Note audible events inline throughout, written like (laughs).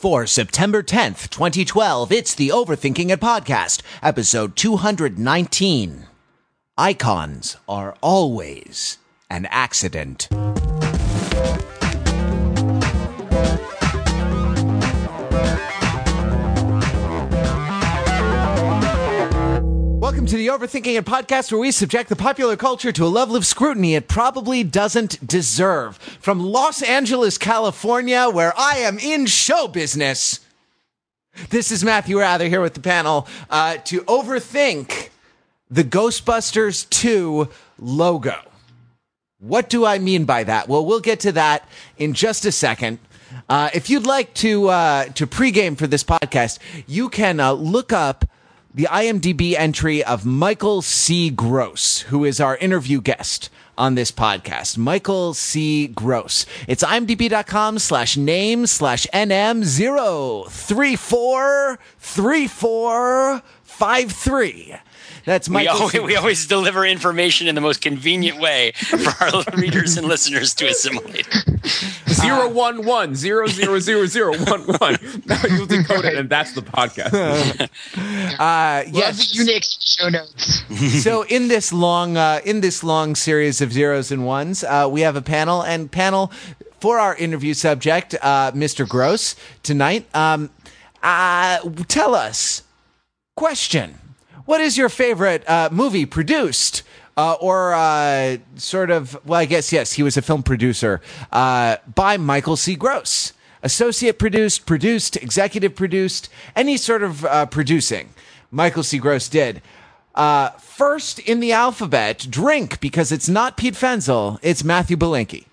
For September 10th, 2012, it's the Overthinking It podcast, episode 219. Icons are always an accident. To the Overthinking It podcast, where we subject the popular culture to a level of scrutiny it probably doesn't deserve. From Los Angeles, California, where I am in show business, this is Matthew Wrather here with the panel uh, to overthink the Ghostbusters 2 logo. What do I mean by that? Well, we'll get to that in just a second. Uh, if you'd like to uh, to pregame for this podcast, you can uh, look up the IMDb entry of Michael C. Gross, who is our interview guest on this podcast. Michael C. Gross. It's imdb.com slash name slash nm zero three four three four five three. That's We always, we always deliver information in the most convenient way for our (laughs) readers and listeners to assimilate. Zero one one zero zero zero zero one one. (laughs) Now you'll decode it, and that's the podcast. (laughs) Uh, Love yes. the Unix show notes. so in this long uh, in this long series of zeros and ones, uh, we have a panel and panel for our interview subject, uh, Mr. Gross tonight. Um, uh, tell us, question: What is your favorite uh, movie produced? Uh, or uh, sort of, well, I guess yes, he was a film producer uh, by Michael C. Gross, associate produced, produced, executive produced, any sort of uh, producing. Michael C. Gross did. Uh, first in the alphabet, drink because it's not Pete Fenzel, it's Matthew Belinkie.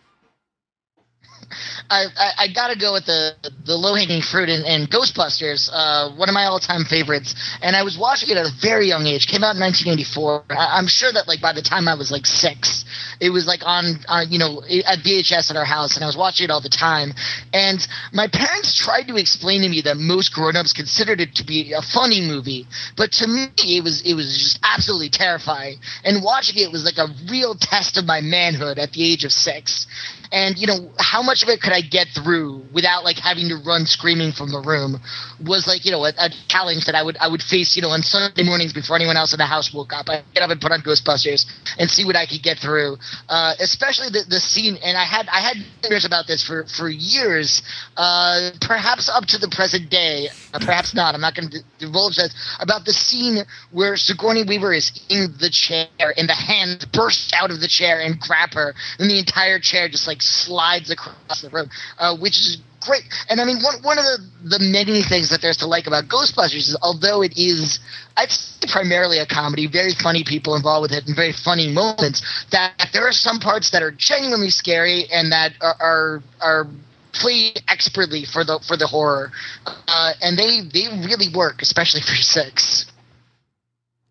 I, I, I gotta go with the the low hanging fruit and, Ghostbusters, uh, one of my all time favorites. And I was watching it at a very young age. Came out in 1984. I, I'm sure that like by the time I was like six, it was like on on you know at VHS at our house, and I was watching it all the time. And my parents tried to explain to me that most grown ups considered it to be a funny movie, but to me it was it was just absolutely terrifying. And watching it was like a real test of my manhood at the age of six and you know how much of it could I get through without like having to run screaming from the room was like you know a, a challenge that I would I would face you know on Sunday mornings before anyone else in the house woke up. I get up and put on Ghostbusters and see what I could get through. Uh, especially the the scene, and I had I had nightmares about this for for years, uh, perhaps up to the present day, uh, perhaps not. I'm not going to divulge that about the scene where Sigourney Weaver is in the chair and the hand bursts out of the chair and grab her, and the entire chair just like slides across the room, uh, which is great. And I mean, one one of the the many things that there's to like about Ghostbusters is although it is, say primarily a comedy, very funny people involved with it, and very funny moments. That there are some parts that are genuinely scary and that are are, are played expertly for the for the horror, uh, and they they really work, especially for six.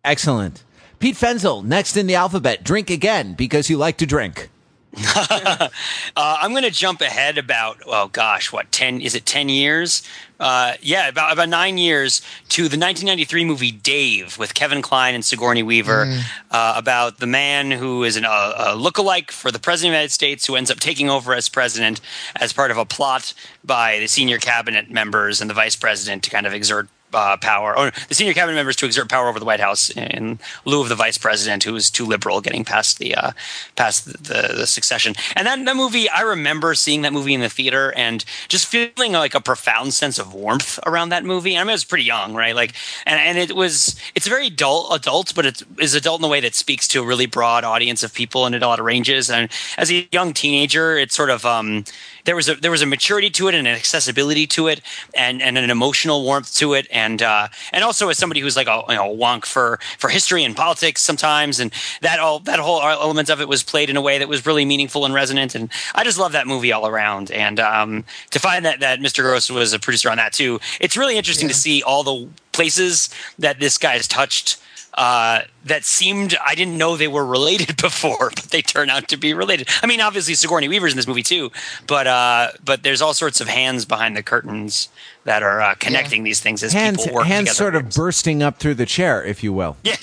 Excellent. Pete Fenzel, next in the alphabet, drink again because you like to drink. (laughs) Uh, I'm going to jump ahead about oh gosh, what ten? Is it ten years? Uh, yeah, about about nine years to the 1993 movie Dave with Kevin Kline and Sigourney Weaver uh, about the man who is an, uh, a lookalike for the president of the United States who ends up taking over as president as part of a plot by the senior cabinet members and the vice president to kind of exert uh, power, or the senior cabinet members to exert power over the White House in lieu of the vice president, who was too liberal, getting past the uh, past the, the, the succession. And that, that movie, I remember seeing that movie in the theater and just feeling like a profound sense of warmth around that movie. I mean, I was pretty young, right? Like, and, and it was it's very adult, adult, but it is adult in a way that speaks to a really broad audience of people and lot of ranges. And as a young teenager, it's sort of um, there was a there was a maturity to it and an accessibility to it and, and an emotional warmth to it. And uh, and also as somebody who's like a you know a wonk for for history and politics sometimes. And that all that whole element of it was played in a way that was really meaningful and resonant. And I just love that movie all around. And um, to find that that Mr. Gross was a producer on that too it's really interesting to see all the places that this guy has touched uh, that seemed I didn't know they were related (laughs) before, but they turn out to be related. I mean, obviously Sigourney Weaver's in this movie too, but uh, but there's all sorts of hands behind the curtains that are uh, connecting these things as Hands, people work hands together. sort of bursting up through the chair, if you will. (laughs) yeah.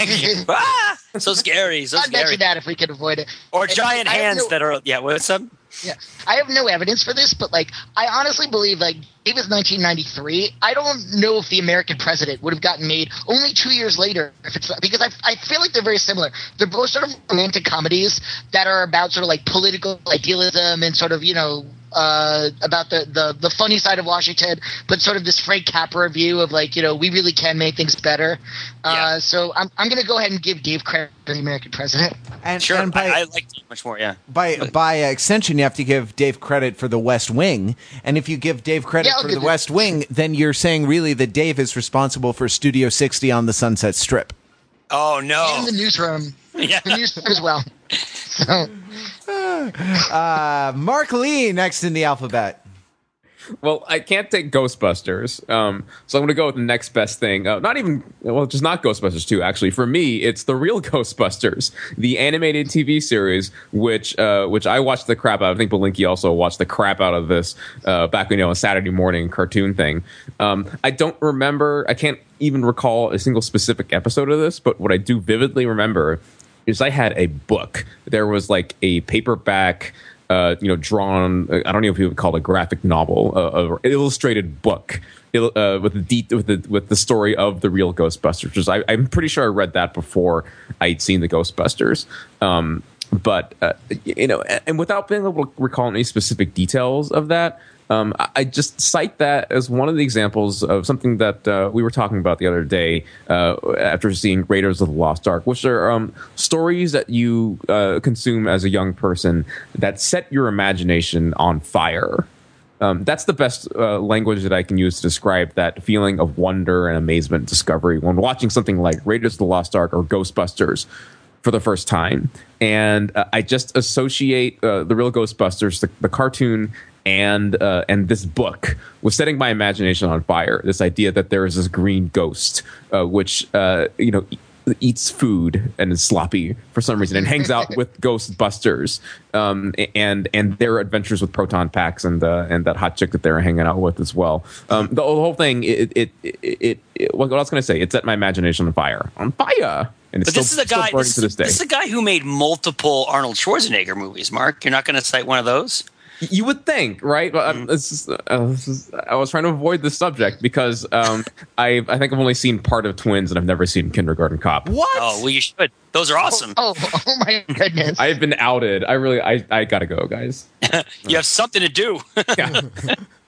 ah! So scary. So I'd scary. mention that if we could avoid it. Or And giant hands no- that are yeah. What's up? Yeah, I have no evidence for this, but like, I honestly believe like it was 1993. I don't know if the American president would have gotten made only two years later. If it's because I, I feel like they're very similar. They're both sort of romantic comedies that are about sort of like political idealism and sort of you know uh, about the, the the funny side of Washington, but sort of this Frank Capra view of like you know we really can make things better. Uh, Yeah. So I'm I'm gonna go ahead and give Dave credit for the American president. And, Sure. and by, I, I like it much more. Yeah. by by extension, you have to give Dave credit for the West Wing. And if you give Dave credit Yeah, for the it- West Wing, then you're saying really that Dave is responsible for Studio 60 on the Sunset Strip. Oh no! In the newsroom, (laughs) Yeah. the newsroom as well. (laughs) So. Uh, Mark Lee next in the alphabet. Well, I can't take Ghostbusters, um, so I'm going to go with the next best thing. Uh, not even, well, just not Ghostbusters 2, actually. For me, it's the real (laughs) Ghostbusters, the animated TV series, which uh, which I watched the crap out. of. I think Belinkie also watched the crap out of this uh, back, when you know, a Saturday morning cartoon thing. Um, I don't remember, I can't even recall a single specific episode of this, but what I do vividly remember is I had a book. There was like a paperback uh, you know, drawn. I don't know if you would call it a graphic novel, uh, illustrated book uh, with the de- with the with the story of the real Ghostbusters. I, I'm pretty sure I read that before I'd seen the Ghostbusters. Um, but uh, you know, and, without being able to recall any specific details of that, um, I, just cite that as one of the examples of something that uh, we were talking about the other day uh, after seeing Raiders of the Lost Ark, which are um, stories that you uh, consume as a young person that set your imagination on fire. Um, that's the best uh, language that I can use to describe that feeling of wonder and amazement, discovery when watching something like Raiders of the Lost Ark or Ghostbusters for the first time. And uh, I just associate uh, the real Ghostbusters, the, the cartoon, and uh, and this book was setting my imagination on fire. This idea that there is this green ghost, uh, which uh, you know. Eats food and is sloppy for some reason, and hangs out with (laughs) Ghostbusters, um, and and their adventures with proton packs and uh, and that hot chick that they're hanging out with as well. Um, the whole thing, it it, it, it, it what I was going to say, it set my imagination on fire, on fire, and it's But still, this is a guy. This, to this day. this is a guy who made multiple Arnold Schwarzenegger movies. Mark, you're not going to cite one of those? You would think, right? But Mm-hmm. I'm, this is, uh, this is, I was trying to avoid this subject because um, (laughs) I I think I've only seen part of Twins and I've never seen Kindergarten Cop. What? Oh, well, you should. Those are awesome. Oh, oh my goodness. I've been outed. I really, I, I gotta go, guys. (laughs) You have something to do. Yeah.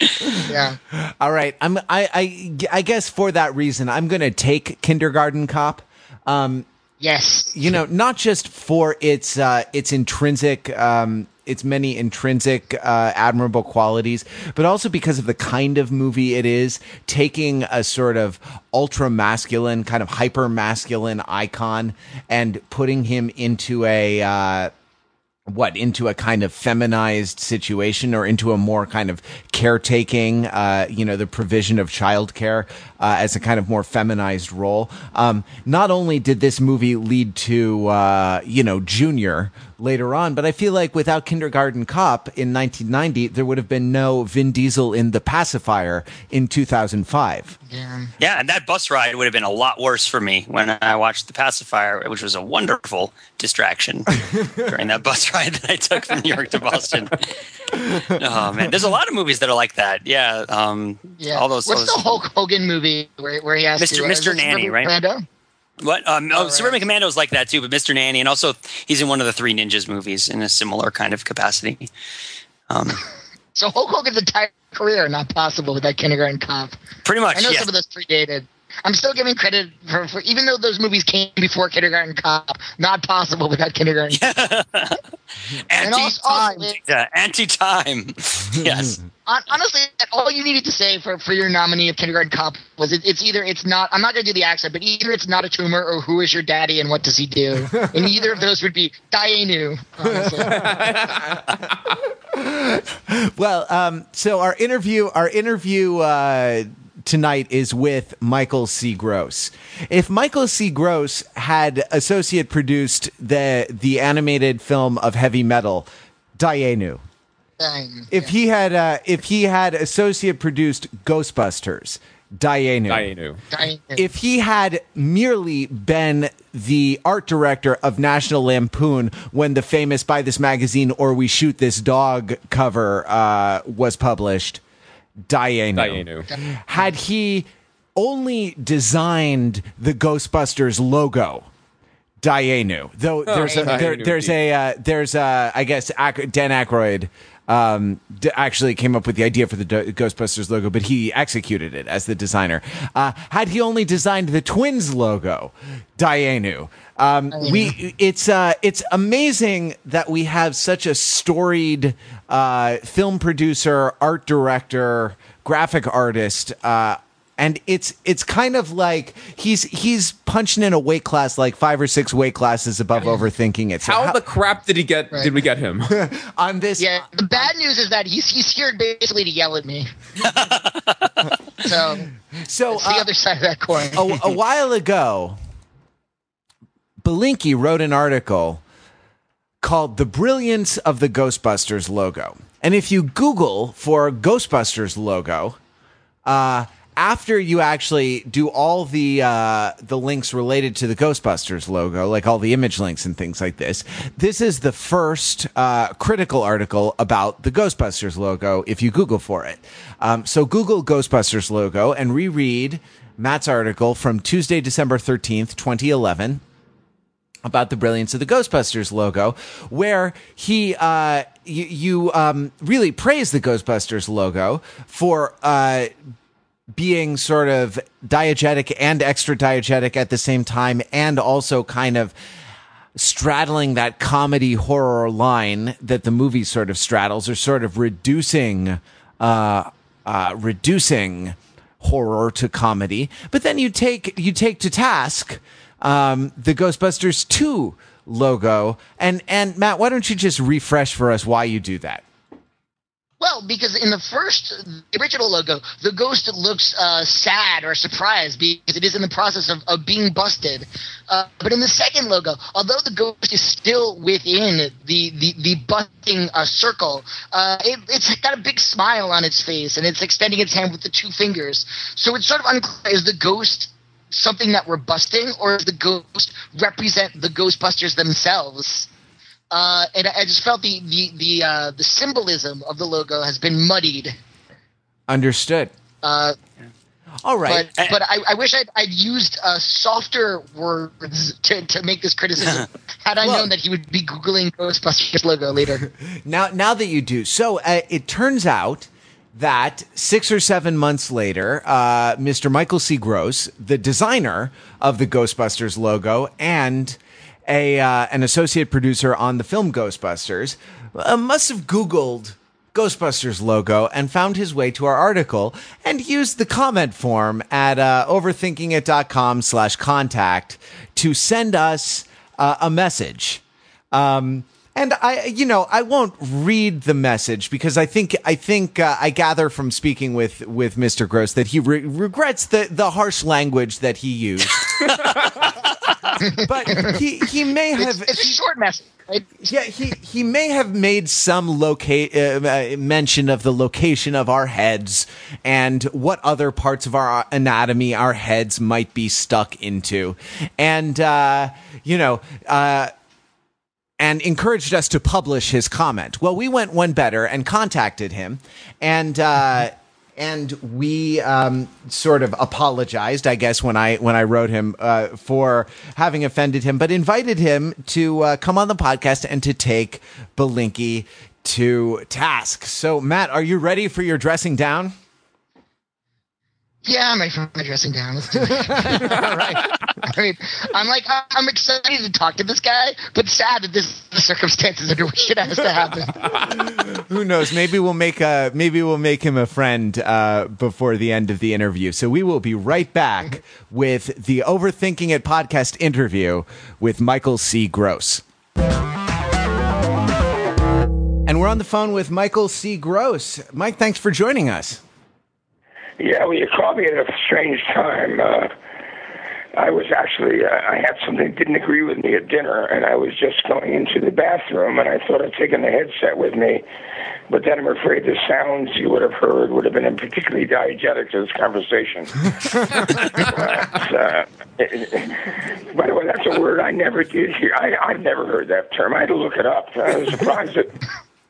(laughs) yeah. All right. I'm. I. I. I guess for that reason, I'm going to take Kindergarten Cop. Um, Yes. you know, not just for its uh, its intrinsic, um, its many intrinsic uh, admirable qualities, but also because of the kind of movie it is, taking a sort of ultra masculine, kind of hyper masculine icon and putting him into a. Uh, what into a kind of feminized situation or into a more kind of caretaking uh you know the provision of childcare uh, as a kind of more feminized role um not only did this movie lead to uh you know junior later on but i feel like without kindergarten cop in 1990 there would have been no vin diesel in the pacifier in 2005 Yeah. yeah, and that bus ride would have been a lot worse for me when I watched The Pacifier, which was a wonderful distraction (laughs) during that bus ride that I took from New York to Boston. (laughs) Oh man, there's a lot of movies that are like that. Yeah, um, Yeah. all those. What's those the Hulk Hogan movie where, where he has Mr. to uh, Mr. Nanny, Suburban right? Commando? What? Um, oh, right. Suburban Commando's like that too, but Mr. Nanny, and also he's in one of the Three Ninjas movies in a similar kind of capacity. Um, (laughs) So Hulk Hogan's entire career not possible with that Kindergarten Cop. pretty much. I know yeah. some of those predated. I'm still giving credit for, for even though those movies came before Kindergarten Cop, not possible without Kindergarten (laughs) Cop. And also- Anti-time. also- Yeah, anti-time. (laughs) yes. Honestly, all you needed to say for, for your nominee of Kindergarten Cop was it, it's either it's not. I'm not going to do the accent, but either it's not a tumor or who is your daddy and what does he do? and (laughs) either of those would be Dayenu. Honestly. Well, um, so our interview, our interview uh, tonight is with Michael C. Gross. If Michael C. Gross had associate produced the the animated film of heavy metal, Dayenu. Dang. If he had uh, if he had associate produced Ghostbusters, Dayenu. Dayenu. Dying- If he had merely been the art director of National Lampoon when the famous "Buy This Magazine or We Shoot This Dog" cover uh, was published, Dayenu. Dayenu. Had he only designed the Ghostbusters logo, Dayenu. Though there's a, there, there's a uh, there's a I guess Dan Aykroyd um, d- actually came up with the idea for the Ghostbusters logo, but he executed it as the designer. Uh, had he only designed the Twins logo, Dayenu. Um, we it's uh, it's amazing that we have such a storied uh, film producer, art director, graphic artist. Uh, and it's it's kind of like he's he's punching in a weight class like five or six weight classes above overthinking it. So How the crap did he get? Did we get him? (laughs) on this Yeah, the bad news is that he's he's here basically to yell at me. (laughs) so so it's the uh, other side of that coin. a, a while ago, Belinkie wrote an article called "The Brilliance of the Ghostbusters Logo," and if you Google for Ghostbusters logo, uh, after you actually do all the uh, the links related to the Ghostbusters logo, like all the image links and things like this, this is the first uh, critical article about the Ghostbusters logo. If you Google for it, um, so Google Ghostbusters logo and reread Matt's article from Tuesday, December thirteenth, twenty eleven about the brilliance of the Ghostbusters logo, where he uh, you, you um, really praise the Ghostbusters logo for uh, being sort of diegetic and extra diegetic at the same time, and also kind of straddling that comedy horror line that the movie sort of straddles, or sort of reducing uh, uh, reducing horror to comedy. But then you take you take to task um, the Ghostbusters two logo, and and Matt, why don't you just refresh for us why you do that? Well, because in the first, the original logo, the ghost looks uh, sad or surprised because it is in the process of, of being busted. Uh, but in the second logo, although the ghost is still within the the, the busting uh, circle, uh, it, it's got a big smile on its face and it's extending its hand with the two fingers. So it's sort of unclear: is the ghost something that we're busting, or does the ghost represent the Ghostbusters themselves? uh, and I just felt the the the uh, the symbolism of the logo has been muddied. Understood. Uh, All right. but but I, I wish I'd, I'd used uh, softer words to, to make this criticism. (laughs) Had I Well- known that he would be googling Ghostbusters logo later. (laughs) Now, now that you do, so uh, it turns out that six or seven months later, uh, Mr. Michael C. Gross, the designer of the Ghostbusters logo and a uh, an associate producer on the film Ghostbusters, uh, must have Googled Ghostbusters logo and found his way to our article and used the comment form at uh, overthinkingit.com slash contact to send us uh, a message. Um, and I, you know, I won't read the message because I think I think uh, I gather from speaking with with Mr. Gross that he re- regrets the the harsh language that he used. (laughs) but he he may have it's a short message. Right? yeah, he he may have made some locate uh, uh, mention of the location of our heads and what other parts of our anatomy our heads might be stuck into, and uh, you know. Uh, and encouraged us to publish his comment. Well, we went one better and contacted him, and uh, and we um, sort of apologized, I guess, when I when I wrote him uh, for having offended him, but invited him to uh, come on the podcast and to take Belinkie to task. So, Matt, are you ready for your dressing down? Yeah, I'm ready for my dressing down. Let's do it. (laughs) (laughs) I mean, I'm like, I- I'm excited to talk to this guy, but sad that this the circumstances under which it has to happen. (laughs) Who knows? Maybe we'll make a maybe we'll make him a friend uh, before the end of the interview. So we will be right back with the Overthinking It podcast interview with Michael C. Gross. And we're on the phone with Michael C. Gross. Mike, thanks for joining us. Yeah, well, you caught me at a strange time. Uh, I was actually uh, I had something that didn't agree with me at dinner, and I was just going into the bathroom, and I thought I'd taken the headset with me, but then I'm afraid the sounds you would have heard would have been particularly diegetic to this conversation. (laughs) uh, by the way, that's a word I never did hear. I, I've never heard that term. I had to look it up. I was surprised that.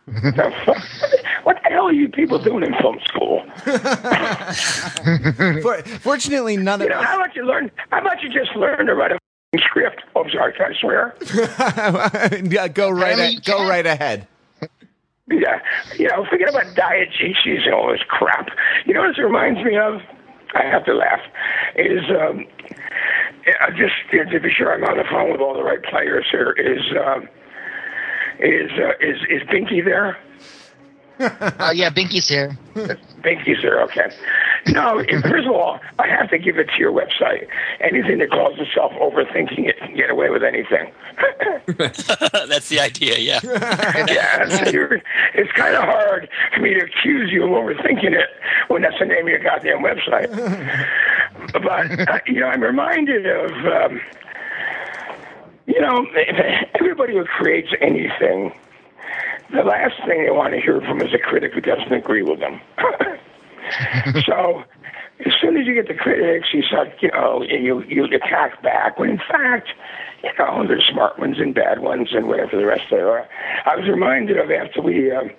(laughs) what the hell are you people doing in film school? (laughs) For, fortunately, none You of know, how about you learn? How about you just learn to write a script? Oh, I'm sorry, can I swear? (laughs) yeah, go right Apparently a- go can. right ahead. Yeah, you know, forget about diegesis and all this crap. You know what this reminds me of? I have to laugh. Is um, just to be sure I'm on the phone with all the right players here. Is um, is uh, is is Binky there? (laughs) Uh, yeah, Binky's here. Binky's there. Okay. No, first of all, I have to give it to your website. Anything that calls itself overthinking it can get away with anything. (laughs) That's the idea. Yeah. (laughs) yeah, so it's kind of hard for me to accuse you of overthinking it when that's the name of your goddamn website. but uh, you know, I'm reminded of um, you know everybody who creates anything. The last thing they want to hear from is a critic who doesn't agree with them. (laughs) so as soon as you get the critics, you start, you know, you you attack back. When in fact, you know, there's smart ones and bad ones and whatever the rest there are. I was reminded of after we um,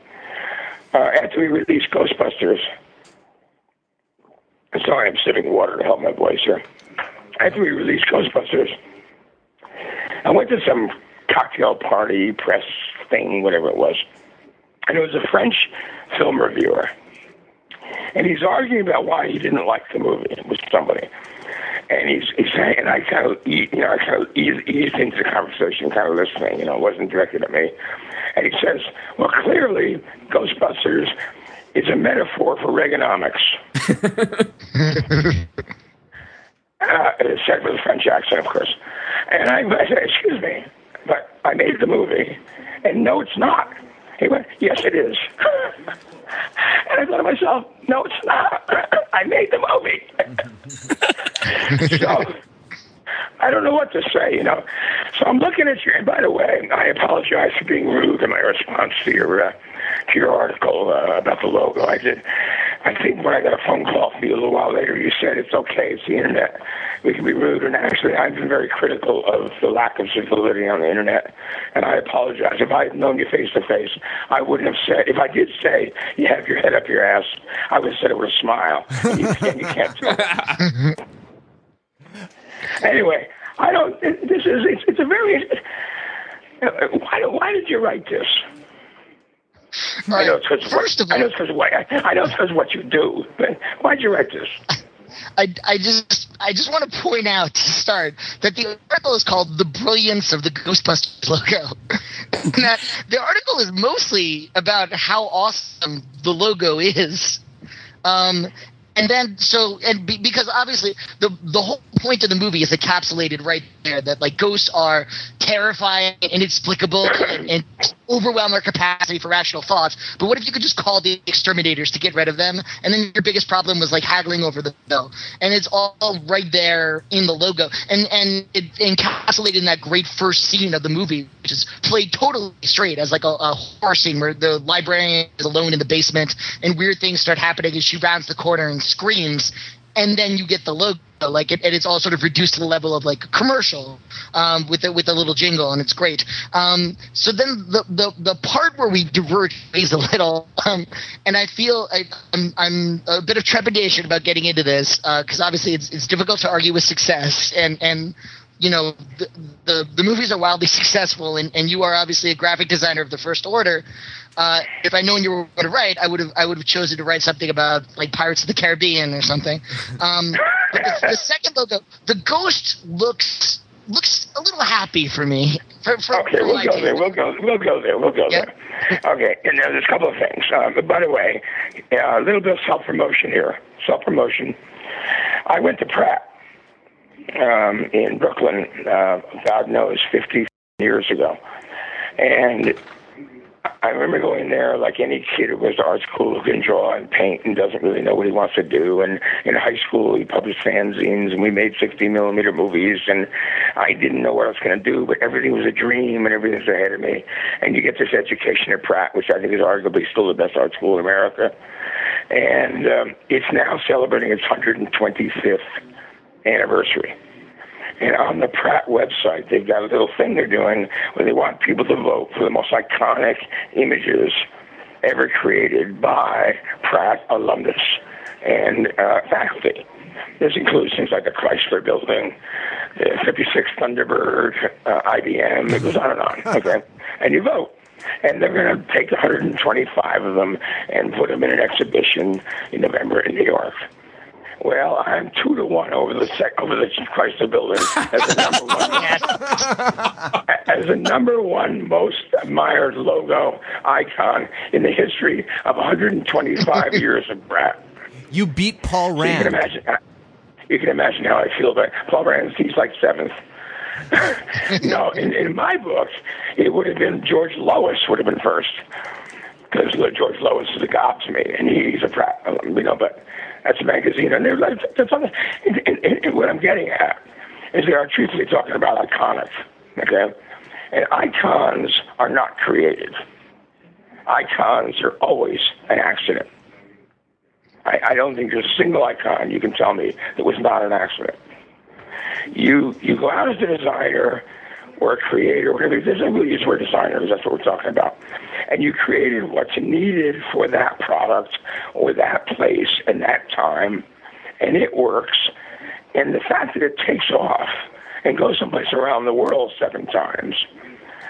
uh, after we released Ghostbusters. Sorry, I'm sipping water to help my voice here. After we released Ghostbusters, I went to some cocktail party, press thing, whatever it was, and it was a French film reviewer and he's arguing about why he didn't like the movie with somebody. And he's he's saying, and I kind of you know I kind of eased, eased into the conversation, kind of listening. You know, it wasn't directed at me. And he says, "Well, clearly, Ghostbusters is a metaphor for Reaganomics." (laughs) uh, said with a French accent, of course. And I, (laughs) I said, "Excuse me, but I made the movie, and no, it's not." He went, "Yes, it is." (laughs) And I thought to myself, no, it's not. (laughs) I made the movie. so I don't know what to say, you know. So I'm looking at you. And by the way, I apologize for being rude in my response to your uh, to your article uh, about the logo. I did. I think when I got a phone call from you a little while later, you said it's okay. It's the internet. We can be rude. And actually, I've been very critical of the lack of civility on the internet. And I apologize. If I had known you face to face, I wouldn't have said. If I did say you have your head up your ass, I would have said it with a smile. You, and you can't tell. (laughs) anyway, I don't. This is. It's, it's a very. Why, why did you write this? I know it's 'cause of First what, of I know all, it's what I, know it's what you do. But why'd you write this? (laughs) I, I just I just want to point out to start that the article is called "The Brilliance of the Ghostbusters Logo." (laughs) that the article is mostly about how awesome the logo is. Um, and then so and be, because obviously the the whole point of the movie is encapsulated right there that like ghosts are terrifying and inexplicable and, and overwhelm our capacity for rational thoughts. But what if you could just call the exterminators to get rid of them? And then your biggest problem was like haggling over the bill. And it's all right there in the logo. And and it encapsulated in that great first scene of the movie which is played totally straight as like a, a horror scene where the librarian is alone in the basement and weird things start happening as she rounds the corner and screams and then you get the logo like it, and it's all sort of reduced to the level of like a commercial um, with a, with a little jingle and it's great. Um, so then the, the the part where we diverge is a little um, and I feel I, I'm, I'm a bit of trepidation about getting into this because obviously it's, it's difficult to argue with success and and you know the, the the movies are wildly (laughs) successful and, and you are obviously a graphic designer of the first order uh, if I known you were going to write, I would have I would have chosen to write something about like Pirates of the Caribbean or something. (laughs) Um, but the, the second logo, the ghost looks looks a little happy for me. For, for, Okay, for we'll go taste. there. We'll go. We'll go there. We'll go Yeah. there. Okay, and there's a couple of things. Um, by the way, uh, a little bit of self promotion here. Self promotion. I went to Pratt um, in Brooklyn. Uh, God knows, 50 years ago, and I remember going there like any kid who goes to art school who can draw and paint and doesn't really know what he wants to do. And in high school, he published fanzines and we made 60 millimeter movies. And I didn't know what I was going to do, but everything was a dream and everything was ahead of me. And you get this education at Pratt, which I think is arguably still the best art school in America. And um, it's now celebrating its 125th anniversary. And on the Pratt website, they've got a little thing they're doing where they want people to vote for the most iconic images ever created by Pratt alumnus and uh, faculty. This includes things like the Chrysler Building, the 56 Thunderbird, uh, IBM. It goes on and on. (laughs) Okay, and you vote and they're going to take 125 of them and put them in an exhibition in November in New York. Well, I'm two to one over the sec- over the Chrysler Building as the number one (laughs) as the number one most admired logo icon in the history of 125 (laughs) years of Pratt. You beat Paul So you can Rand. imagine. You can imagine how I feel about Paul Rand. He's like seventh. (laughs) no, in, in my book, it would have been George Lois would have been first because George Lois is a god to me, and he's a you know. But that's magazine, and they're like, that's other, and, and, and what I'm getting at is they are truthfully talking about iconic, okay? And icons are not created. Icons are always an accident. I, I don't think there's a single icon you can tell me that was not an accident. You you go out as a designer or a creator, whatever. There's no use the word designer that's what we're talking about. And you created what's needed for that product or that place and that time, and it works. And the fact that it takes off and goes someplace around the world seven times,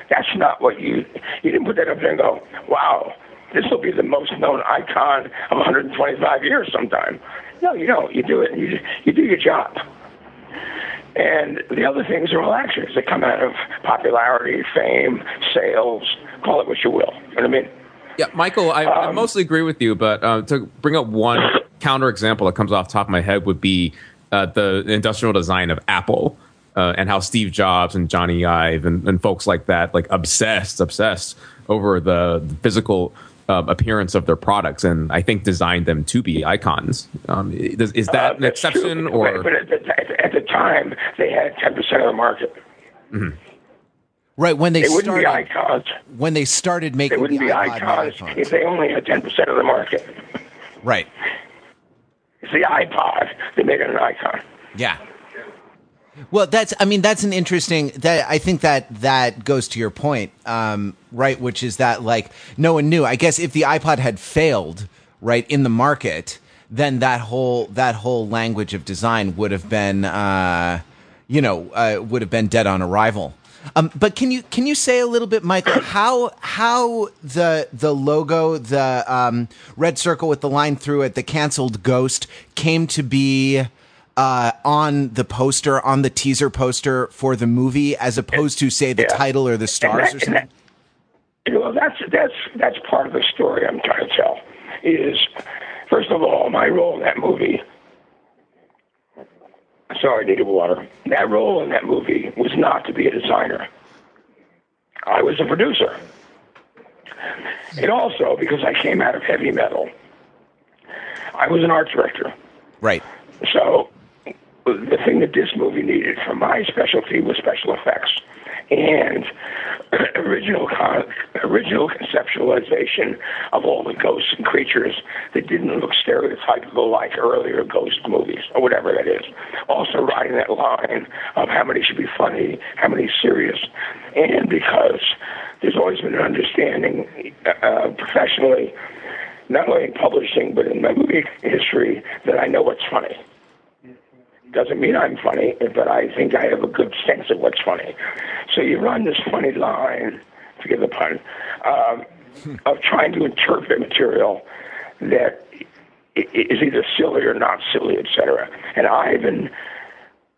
that's not what you you didn't put that up there and go, wow, this will be the most known icon of 125 years sometime. No, you don't. You do it. You you do your job. And the other things are all actions that come out of popularity, fame, sales, call it what you will. You know what I mean? Yeah, Michael, I, I mostly agree with you, but uh, to bring up one counter example that comes off the top of my head would be uh, the industrial design of Apple uh, and how Steve Jobs and Jony Ive and, and folks like that like obsessed, obsessed over the, the physical uh, appearance of their products, and I think designed them to be icons. Um, is, is that Uh, an exception, true. or But the, at, the time, they had 10% of the market. Right when they They wouldn't be started icons. when they started making They wouldn't the be iPod icons if they only had 10% of the market. Right. It's the iPod They made it an icon. Yeah. Well, that's. I mean, that's an interesting. That I think that that goes to your point, um, right? Which is that like no one knew. I guess if the iPod had failed, right, in the market, then that whole that whole language of design would have been, uh, you know, uh, would have been dead on arrival. Um, but can you can you say a little bit, Michael, (coughs) how how the the logo, the um, red circle with the line through it, the canceled ghost came to be uh, on the poster, on the teaser poster for the movie, as opposed to say the Yeah. title or the stars that- or something? that- you know, that's that's that's part of the story I'm trying to tell. Is first of all, my role in that movie. Sorry, I needed water. That role in that movie was not to be a designer. I was a producer. And also because I came out of heavy metal, I was an art director. Right. So the thing that this movie needed from my specialty was special effects and (clears throat) original con- original conceptualization of all the ghosts and creatures that didn't look stereotypical like earlier ghost movies or whatever that is. Also riding that line of how many should be funny, how many serious, and because there's always been an understanding uh, professionally, not only in publishing but in my movie history, that I know what's funny doesn't mean I'm funny, but I think I have a good sense of what's funny. So you run this funny line, forgive the pun, um, (laughs) of trying to interpret material that is either silly or not silly, etc. And Ivan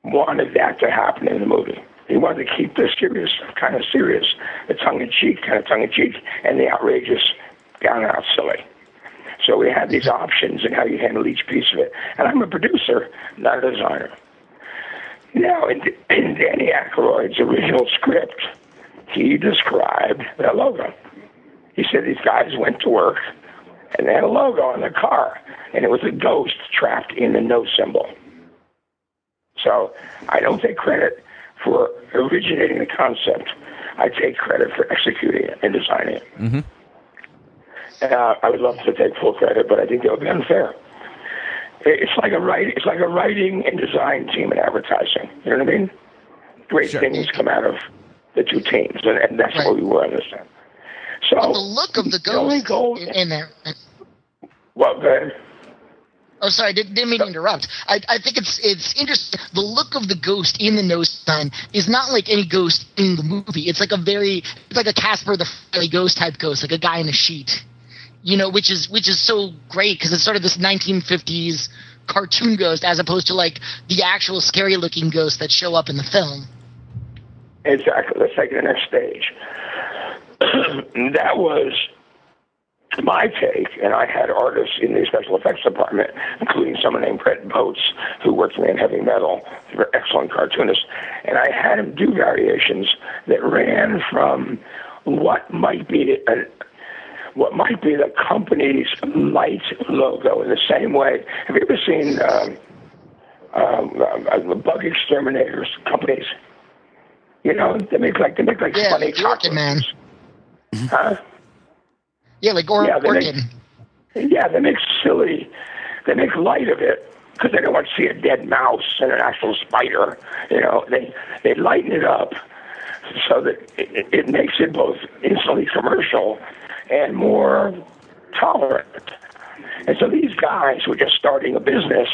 wanted that to happen in the movie. He wanted to keep the serious kind of serious, the tongue in cheek kind of tongue in cheek, and the outrageous down and out silly. So we had these options and how you handle each piece of it. And I'm a producer, not a designer. Now, in, (clears throat) in Danny Aykroyd's original script, he described that logo. he said these guys went to work and they had a logo on their car, and it was a ghost trapped in the no symbol. So I don't take credit for originating the concept. I take credit for executing it and designing it. Mm-hmm. Uh, I would love to take full credit, but I think that would be unfair. It's like a write, It's like a writing and design team in advertising. You know what I mean? Great Sure. things come out of the two teams, and, and that's Right. what we were understand. So But the look of the the only ghost goal- in, in there. well, go ahead. Oh, sorry, didn't, didn't mean to interrupt. I, I think it's it's interesting. The look of the ghost in the nose sign is not like any ghost in the movie. It's like a very, it's like a Casper the Friendly Ghost type ghost, like a guy in a sheet. You know, which is which is so great because it's sort of this 1950s cartoon ghost as opposed to like the actual scary looking ghosts that show up in the film. Exactly. Let's take the next stage. (clears throat) that was my take, and I had artists in the special effects department, including someone named Brent Boates, who worked for me in heavy metal, an excellent cartoonist, and I had him do variations that ran from what might be an what might be the company's light logo in the same way. Have you ever seen um, um, uh, the bug exterminators companies? You know, they make like they make like Yeah, funny like Orkin Man. Huh? Yeah, like or, Yeah, they make- Yeah, they make silly. They make light of it because they don't want to see a dead mouse and an actual spider. You know, they they lighten it up so that it, it makes it both instantly commercial and more tolerant. And so these guys were just starting a business,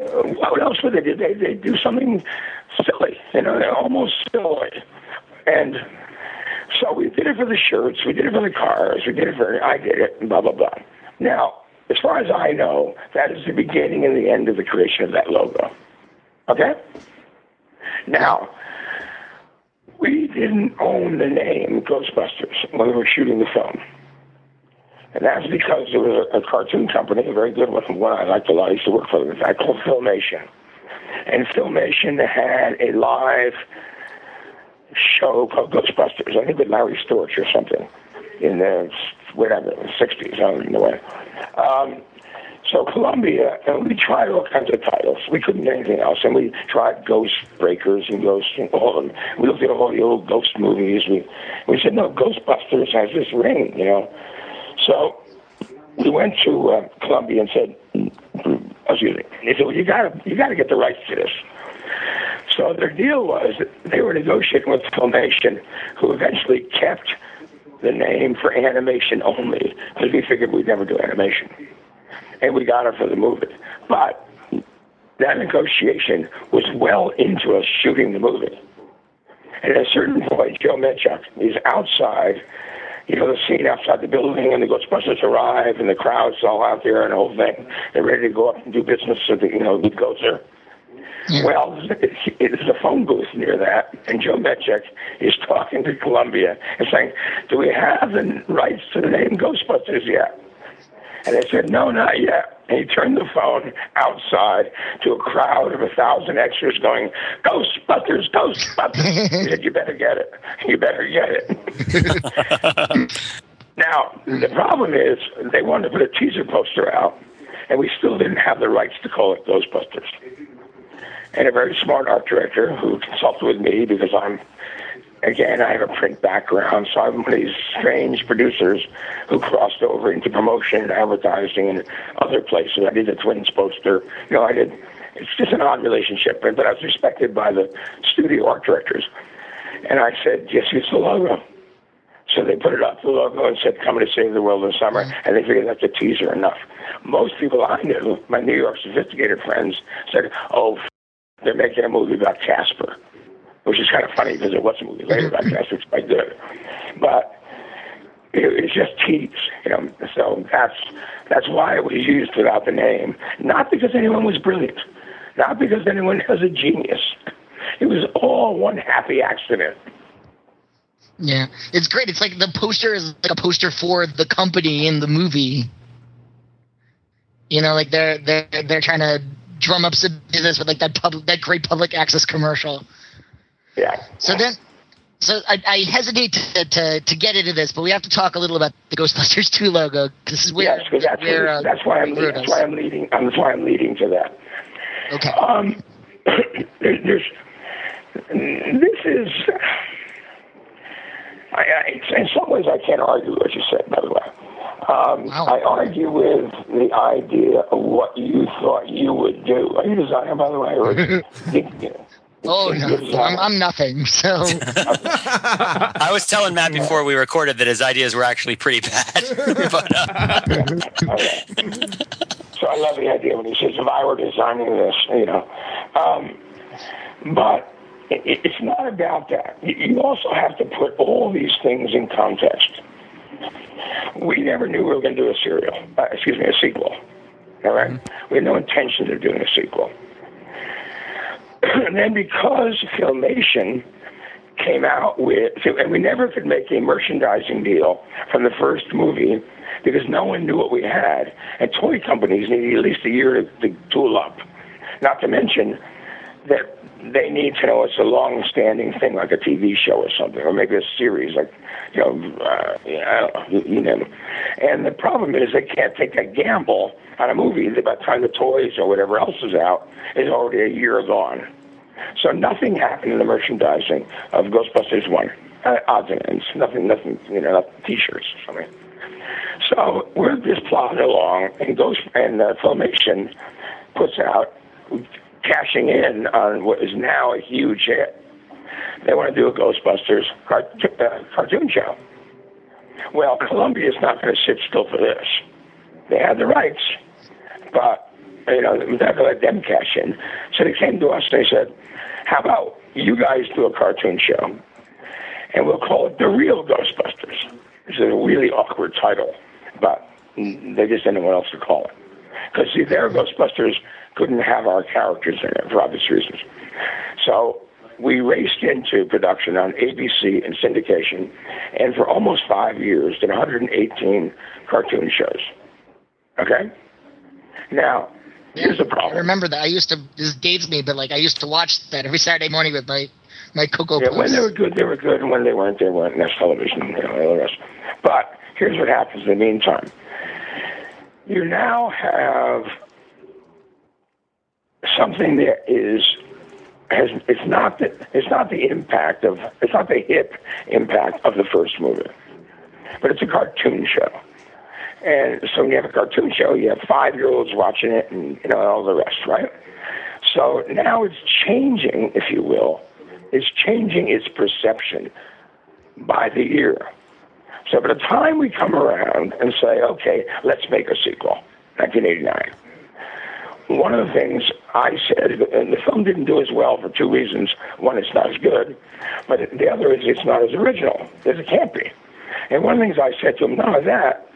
uh, what else would they do? They they do something silly. You know, they're almost silly, and. So we did it for the shirts, we did it for the cars, we did it for, I did it, and blah, blah, blah. Now, as far as I know, that is the beginning and the end of the creation of that logo. Okay? Now, we didn't own the name Ghostbusters when we were shooting the film. And that's because there was a, a cartoon company, a very good one, one I liked a lot. I used to work for them, guy called Filmation. And Filmation had a live show called Ghostbusters. I think with Larry Storch or something in the whatever the sixties. I don't know when. Um, so Columbia, and we tried all kinds of titles. We couldn't get anything else, and we tried Ghost Breakers and Ghost and all of them. We looked at all the old ghost movies. We we said no, Ghostbusters has this ring, you know. So we went to uh, Columbia and said, mm, excuse me. They said, well, you got to you got to get the rights to this. So their deal was that they were negotiating with Filmation, who eventually kept the name for animation only, because we figured we'd never do animation. And we got it for the movie. But that negotiation was well into us shooting the movie. And at a certain point, Joe Medjuck is outside, you know, the scene outside the building, and the Ghostbusters arrive, and the crowd's all out there, and the whole thing. They're ready to go up and do business with the, you know, the Gozer. Well, (laughs) there's a phone booth near that, and Joe Medjuck is talking to Columbia and saying, "Do we have the rights to the name Ghostbusters yet?" And I said, "No, not yet." And he turned the phone outside to a crowd of a thousand extras going, "Ghostbusters, Ghostbusters!" (laughs) he said, "You better get it. You better get it." (laughs) now the problem is they wanted to put a teaser poster out, and we still didn't have the rights to call it Ghostbusters and a very smart art director who consulted with me because I'm, again, I have a print background, so I'm one of these strange producers who crossed over into promotion and advertising and other places. I did the Twins poster. You know, I did. It's just an odd relationship, but I was respected by the studio art directors. And I said, just use the logo. So they put it up, the logo, and said, coming to save the world in the summer. Mm-hmm. And they figured that's a teaser enough. Most people I knew, my New York sophisticated friends, said, oh, they're making a movie about Casper, which is kind of funny because there was a movie later about Casper. It's quite good, but it, it's just tease, you know. So that's that's why it was used without the name, not because anyone was brilliant, not because anyone was a genius. It was all one happy accident. Yeah, it's great. It's like the poster is like a poster for the company in the movie. You know, like they're they're they're trying to drum up some business with like that public that great public access commercial. Yeah. So then, So I, I hesitate to, to, to get into this, but we have to talk a little about the Ghostbusters (laughs) 2 logo. This is where, yes, because that's, where, uh, that's why I'm leading, that's why I'm leading that's why I'm leading to that. Okay. Um, (coughs) there's this is. I, I, in some ways, I can't argue what you said. By the way, um, Wow. I argue with the idea of what you thought you would do. Are you a designer, by the way, or (laughs) did, you know, Oh (laughs) no. I'm, I'm nothing. So (laughs) I was telling Matt before we recorded that his ideas were actually pretty bad. (laughs) but, uh, so I love the idea when he says, if I were designing this, you know. Um, but it, it's not about that. You- You also have to put all these things in context. We never knew we were going to do a serial, uh, excuse me, a sequel. All right? We had no intention of doing a sequel. (clears throat) and then because Filmation came out with, and we never could make a merchandising deal from the first movie because no one knew what we had, and toy companies needed at least a year to, to tool up. Not to mention that they need to know it's a long-standing thing, like a TV show or something, or maybe a series, like you know, uh, I don't know, you, you know. And the problem is they can't take a gamble on a movie by the time the toys or whatever else is out is already a year gone. So nothing happened in the merchandising of Ghostbusters One. Uh, odds and ends, nothing, nothing, you know, not T-shirts or something. So we're just plodding along, and Ghost and uh, Filmation puts out cashing in on what is now a huge hit. They want to do a Ghostbusters cart- uh, cartoon show. Well, Columbia's not going to sit still for this. They had the rights, but you know they're not going to let them cash in. So they came to us and they said, "How about you guys do a cartoon show, and we'll call it the Real Ghostbusters." It's a really awkward title, but they just didn't know what else to call it. Because see, their Ghostbusters couldn't have our characters in it for obvious reasons. So we raced into production on ABC and syndication, and for almost five years did 118 cartoon shows. Okay. Now, here's the problem. I remember that. I used to. This dates me, but like I used to watch that every Saturday morning with my my Cocoa Yeah, when they were good, they were good, and when they weren't, they weren't. And that's television, you know, all the rest. But here's what happens in the meantime. You now have something that is has it's not the it's not the impact of it's not the hip impact of the first movie, but it's a cartoon show. And so when you have a cartoon show, you have five year olds watching it, and you know all the rest, right? So now it's changing, if you will, it's changing its perception by the year. So by the time we come around and say, okay, let's make a sequel, 1989, one of the things I said, and the film didn't do as well for two reasons. One, it's not as good, but the other is it's not as original as it can't be. And one of the things I said to him, not only that,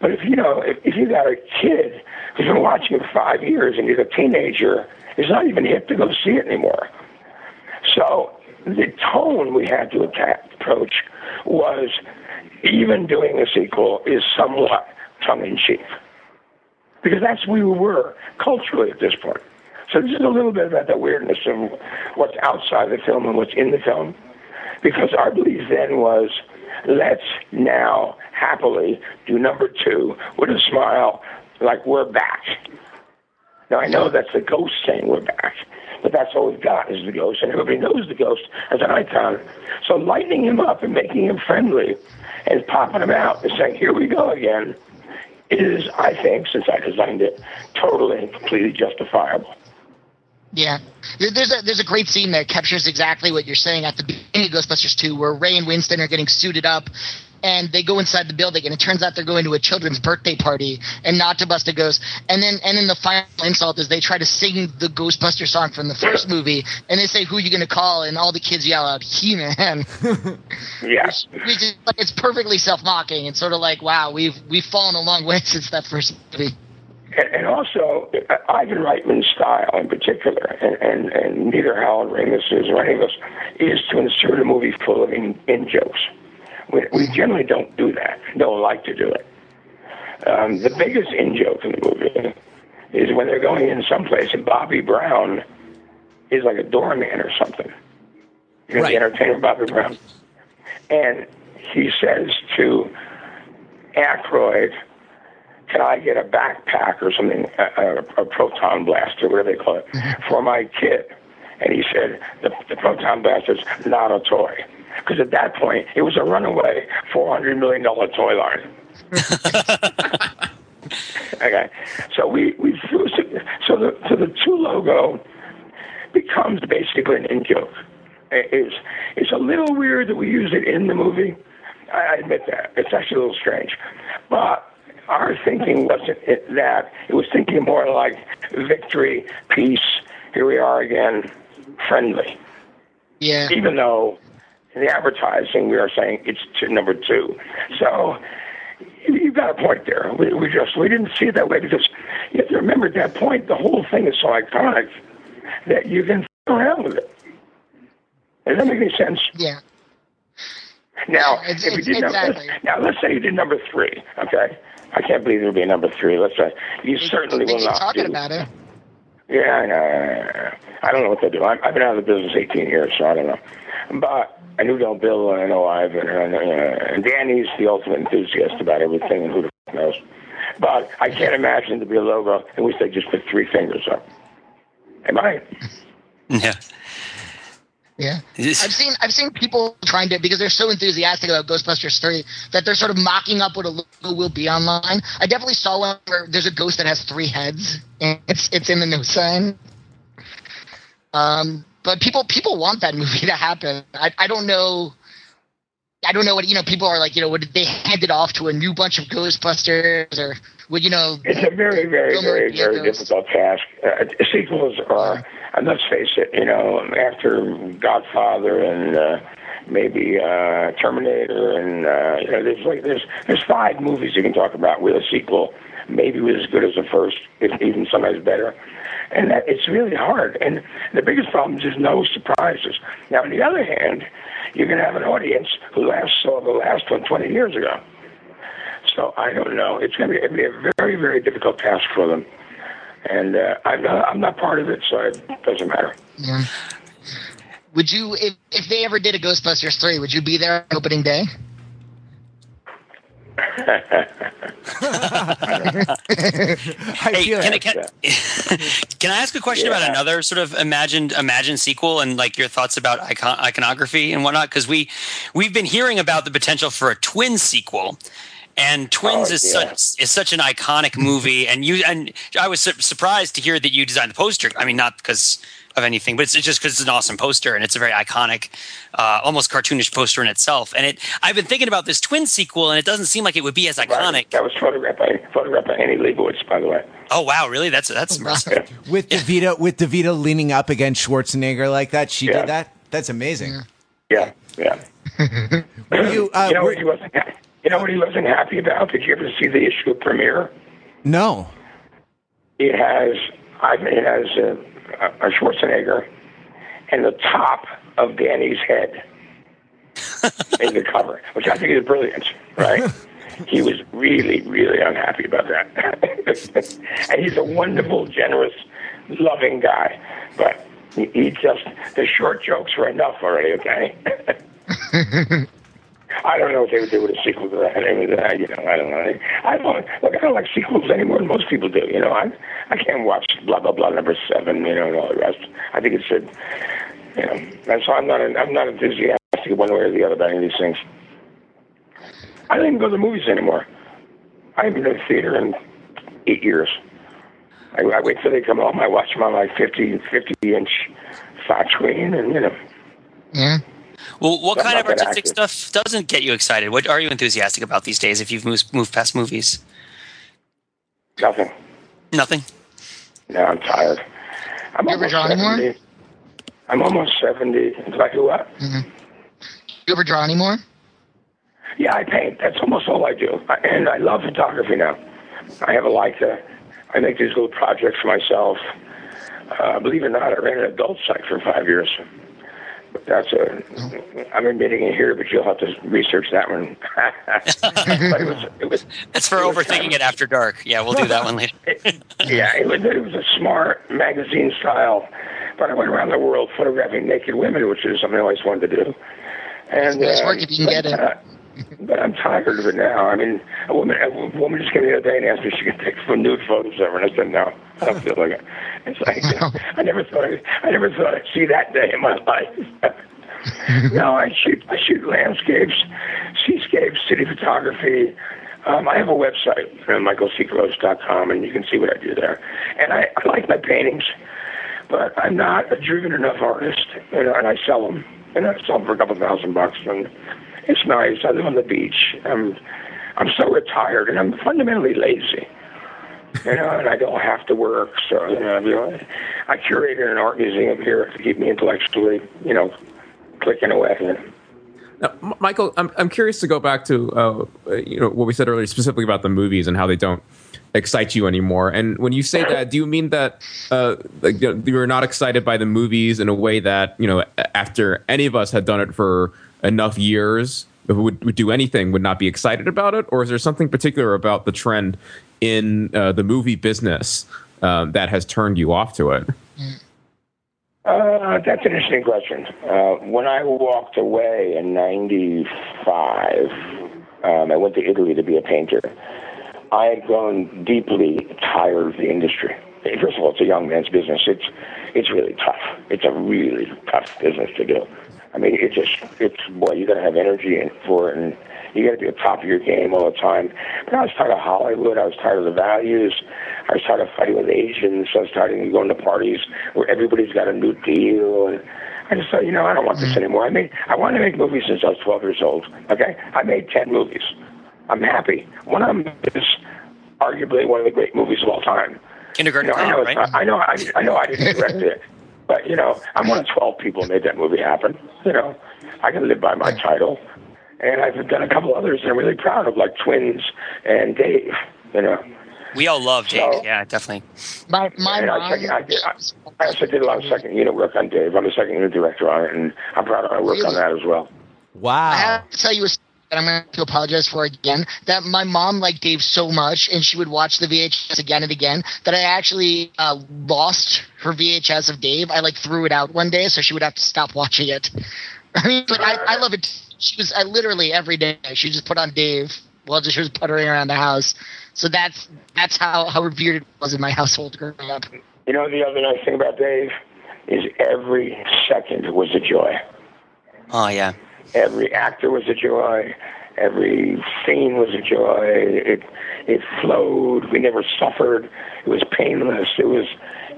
but if you know, if, if you got a kid who's been watching it for five years and he's a teenager, it's not even hip to go see it anymore. So the tone we had to attack, approach was even doing a sequel is somewhat tongue in cheek. Because that's where we were culturally at this point. So this is a little bit about the weirdness of what's outside the film and what's in the film. Because our belief then was let's now happily do number two with a smile like we're back. Now I know that's the ghost saying we're back, but that's all we've got is the ghost, and everybody knows the ghost as an icon. So lighting him up and making him friendly and popping him out and saying, "Here we go again," is, I think, since I designed it, totally and completely justifiable. Yeah, there's a there's a great scene that captures exactly what you're saying at the beginning of Ghostbusters 2, where Ray and Winston are getting suited up, and they go inside the building, and it turns out they're going to a children's birthday party, and not to bust a ghost. And then and then the final insult is they try to sing the Ghostbuster song from the first movie, and they say, "Who are you going to call?" And all the kids yell out, "He-Man." (laughs) Yeah. Which is, like, it's perfectly self-mocking. It's sort of like, wow, we've we've fallen a long way (laughs) since that first movie. And, and also, uh, Ivan Reitman's style in particular, and, and, and neither Howard Ramis is or any of us, is to insert a movie full of in, in jokes. We, we generally don't do that, don't like to do it. Um, the biggest in joke in the movie is when they're going in someplace and Bobby Brown is like a doorman or something. you know, Right. the entertainer Bobby Brown, and he says to Aykroyd, "Can I get a backpack or something, a, a, a proton blaster, whatever they call it, for my kid?" And he said, "The, the proton blaster's not a toy." Because at that point, it was a runaway $400 million toy line. (laughs) Okay, so we we so the so the two logo becomes basically an in joke. It's it's a little weird that we use it in the movie. I admit that it's actually a little strange, but our thinking wasn't it that it was thinking more like victory, peace. Here we are again, friendly. Yeah. Even though in the advertising we are saying it's to number two, so you- you've got a point there. We, we just we didn't see it that way because you have to remember at that point the whole thing is so iconic that you can f- around with it. Does that make any sense? Yeah. Now, It's- if you did number, now let's say you did number three. Okay, I can't believe there would be a number three. Let's say you certainly will not talking do. about it. Yeah, I know. I don't know what they do. I've been out of the business 18 years, so I don't know. But I knew Del Bill, and I know Ivan, and, uh, and Danny's the ultimate enthusiast about everything, and who the f- knows. But I can't imagine to be a logo in which they just put three fingers up. Am I? (laughs) Yeah. Yeah. I've seen I've seen people trying to because they're so enthusiastic about Ghostbusters three that they're sort of mocking up what a logo will be online. I definitely saw one where there's a ghost that has three heads and it's it's in the new sign. Um, but people people want that (laughs) movie to happen. I I don't know. I don't know what you know. People are like, you know, would they hand it off to a new bunch of Ghostbusters, or would you know? It's a very, very, very, very difficult task. Uh, sequels are, and let's face it, you know, after Godfather and uh, maybe uh, Terminator, and uh, you know, there's like there's there's five movies you can talk about with a sequel. Maybe was as good as the first, if even sometimes better. And that it's really hard. And the biggest problem is there's no surprises. Now, on the other hand, you're going to have an audience who last saw the last one 20 years ago. So I don't know. It's going to be, it'll be a very, very difficult task for them. And uh, I'm not, I'm not part of it, so it doesn't matter. Yeah. Would you, if if they ever did a Ghostbusters three, would you be there on opening day? (laughs) I Hey, can, I, can, (laughs) can I ask a question about another sort of imagined imagined sequel and like your thoughts about icon, iconography and whatnot? Because we we've been hearing about the potential for a twin sequel, and Twins Oh, is yeah. such is such an iconic movie. And you and I was su- surprised to hear that you designed the poster. I mean, not because of anything, but it's just because it's an awesome poster and it's a very iconic, uh, almost cartoonish poster in itself. And it I've been thinking about this twin sequel, and it doesn't seem like it would be as iconic. Right. That was photographed by photographed by Annie Leibovitz, by the way. Oh wow, really? That's that's impressive. with DeVito with DeVito leaning up against Schwarzenegger like that. She Yeah. did that. That's amazing. Yeah, yeah. (laughs) Were you, uh, you know were- what he wasn't. You know what he wasn't happy about? Did you ever see the issue premiere? no. It has. I mean, it has a, a Schwarzenegger and the top of Danny's head (laughs) in the cover, which I think is brilliant. Right? (laughs) he was really, really unhappy about that. (laughs) and he's a wonderful, generous, loving guy, but he, he just the short jokes were enough already. Okay. I don't know what they would do with a sequel to that. You know, I don't know. I don't look. I don't like sequels any more than most people do. You know, I I can't watch blah blah blah number seven. You know, and all the rest. I think it should. You know, and so I'm not. I'm not enthusiastic one way or the other about any of these things. I don't even go to the movies anymore. I haven't been to the theater in eight years. I, I wait till they come home. I watch them on my 50, 50 inch flat screen, and you know. Yeah. Well, what I'm kind of artistic active. stuff doesn't get you excited? What are you enthusiastic about these days? If you've moved, moved past movies, Nothing. nothing. No, I'm tired. I'm You ever almost draw anymore? 70. I'm almost 70. It's like what? You ever draw anymore? Yeah, I paint. That's almost all I do. I, and I love photography now. I have a Leica. I make these little projects for myself. Uh, believe it or not, I ran an adult site for five years. But that's a. I'm admitting it here, but you'll have to research that one. (laughs) but it was. It was. That's for It was overthinking kind it after dark. Yeah, we'll do that one later. (laughs) yeah, it was, it was a smart magazine style but I went around the world photographing naked women, which is something I always wanted to do. And it's uh, work if you can get it. uh, but I'm tired of it now. I mean, a woman, a woman just came the other day and asked me if she could take some nude photos of her, and I said no. I don't feel like it. It's like (laughs) I never thought I, I never thought I'd see that day in my life. (laughs) no, I shoot I shoot landscapes, seascapes, city photography. Um, I have a website, uh, michaelcgross.com, and you can see what I do there. And I, I like my paintings, but I'm not a driven enough artist, know, and I sell them. And I sell them for a couple thousand bucks, and it's nice. I live on the beach. I'm, I'm so retired, and I'm fundamentally lazy. You know, and I don't have to work, so you know, you know, I curated an art museum here to keep me intellectually, you know, clicking away. Now, Michael, I'm I'm curious to go back to uh, you know what we said earlier, specifically about the movies and how they don't excite you anymore. And when you say that, do you mean that uh, like, you know, you're not excited by the movies in a way that you know after any of us had done it for enough years, would, would do anything, would not be excited about it, or is there something particular about the trend in uh, the movie business um, that has turned you off to it? Uh, that's an interesting question. Uh, when I walked away in '95, um, I went to Italy to be a painter. I had grown deeply tired of the industry. First of all, it's a young man's business. It's it's really tough. It's a really tough business to do. I mean, it just it's boy, you got to have energy in for it, and you got to be at the top of your game all the time. But I was tired of Hollywood. I was tired of the values. I was tired of fighting with Asians. I was tired of going to parties where everybody's got a new deal. And I just thought, you know, I don't want this mm-hmm. anymore. I made I wanted to make movies since I was 12 years old. Okay, I made 10 movies. I'm happy. One of them is arguably one of the great movies of all time. Kindergarten You know, I know, Cop, right? not, I know, I, I know, I didn't direct it, (laughs) but you know, I'm one of 12 people who made that movie happen. You know, I can live by my title, and I've done a couple others that I'm really proud of, like Twins and Dave. You know, We all love Dave. So- yeah, definitely. My my and I, mom. I, did, I, I also did a lot of second unit work on Dave. I'm a second unit director on it, and I'm proud of my work on that as well. Wow! I Wow. have to tell you a story that I'm going to apologize for again. That my mom liked Dave so much, and she would watch the VHS again and again, that I actually uh, lost her VHS of Dave. I like threw it out one day, so she would have to stop watching it. (laughs) I mean, but I, I love it. She was I literally every day she just put on Dave while she was puttering around the house. So that's that's how how revered it was in my household growing up. You know, the other nice thing about Dave is every second was a joy. Oh yeah. Every actor was a joy. Every scene was a joy. It it flowed. We never suffered. It was painless. It was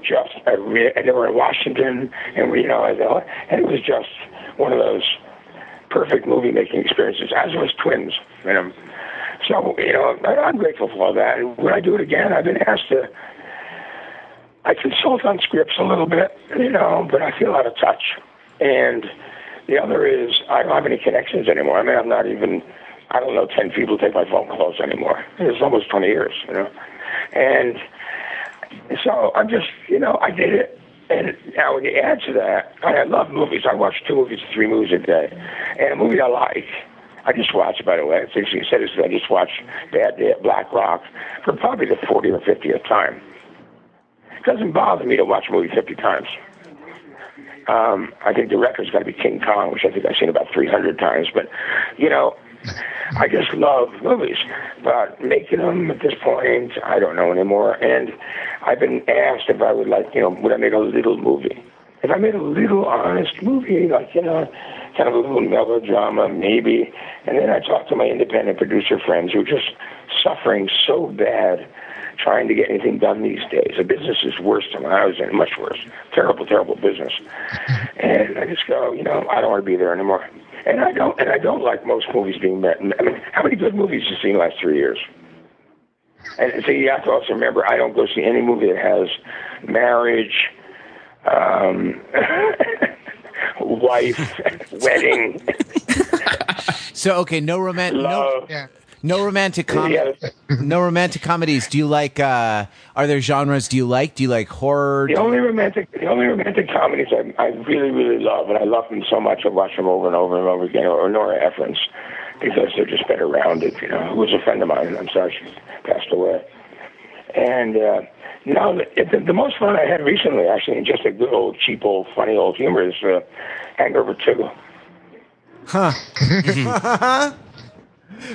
just a re- they were in Washington, and we, you know, and it was just one of those perfect movie making experiences. As was Twins, you know. So you know, I, I'm grateful for all that. When I do it again, I've been asked to. I consult on scripts a little bit, you know, but I feel out of touch. And the other is I don't have any connections anymore. I mean, I'm not even. I don't know ten people take my phone calls anymore. It's almost twenty years, you know, and so I'm just, you know, I did it. And now when you add to that, I love movies. I watch two movies, three movies a day, and a movie I like. I just watched, by the way. It's actually said this. I just watched Bad Day at Black Rock for probably the 40 or 50th time. It doesn't bother me to watch a movie 50 times. Um, I think the record's got to be King Kong, which I think I've seen about 300 times. But, you know, I just love movies. But making them at this point, I don't know anymore. And I've been asked if I would like, you know, would I make a little movie? If I made a little honest movie, like, you know, kind of a little melodrama, maybe. And then I talked to my independent producer friends who are just suffering so bad trying to get anything done these days. The business is worse than when I was in, much worse. Terrible, terrible business. (laughs) And I just go, you know, I don't want to be there anymore. And I don't, and I don't like most movies being met. I mean, how many good movies have you seen in the last three years? And so you have to also remember, I don't go see any movie that has marriage, um, (laughs) wife, (laughs) wedding, So okay, no romantic, no, love. Yeah. No romantic com- Yeah. no romantic comedies. Do you like? uh Are there genres? Do you like? Do you like horror? The only romantic, the only romantic comedies I, I really, really love, and I love them so much, I watch them over and over and over again, Or Nora Ephron's, because they're just better rounded. You know, who was a friend of mine, and I'm sorry she passed away. And uh, No, the, the, the most fun I had recently, actually, and just a good old, cheap old, funny old humor, is uh, Hangover 2. (laughs) (laughs) (laughs)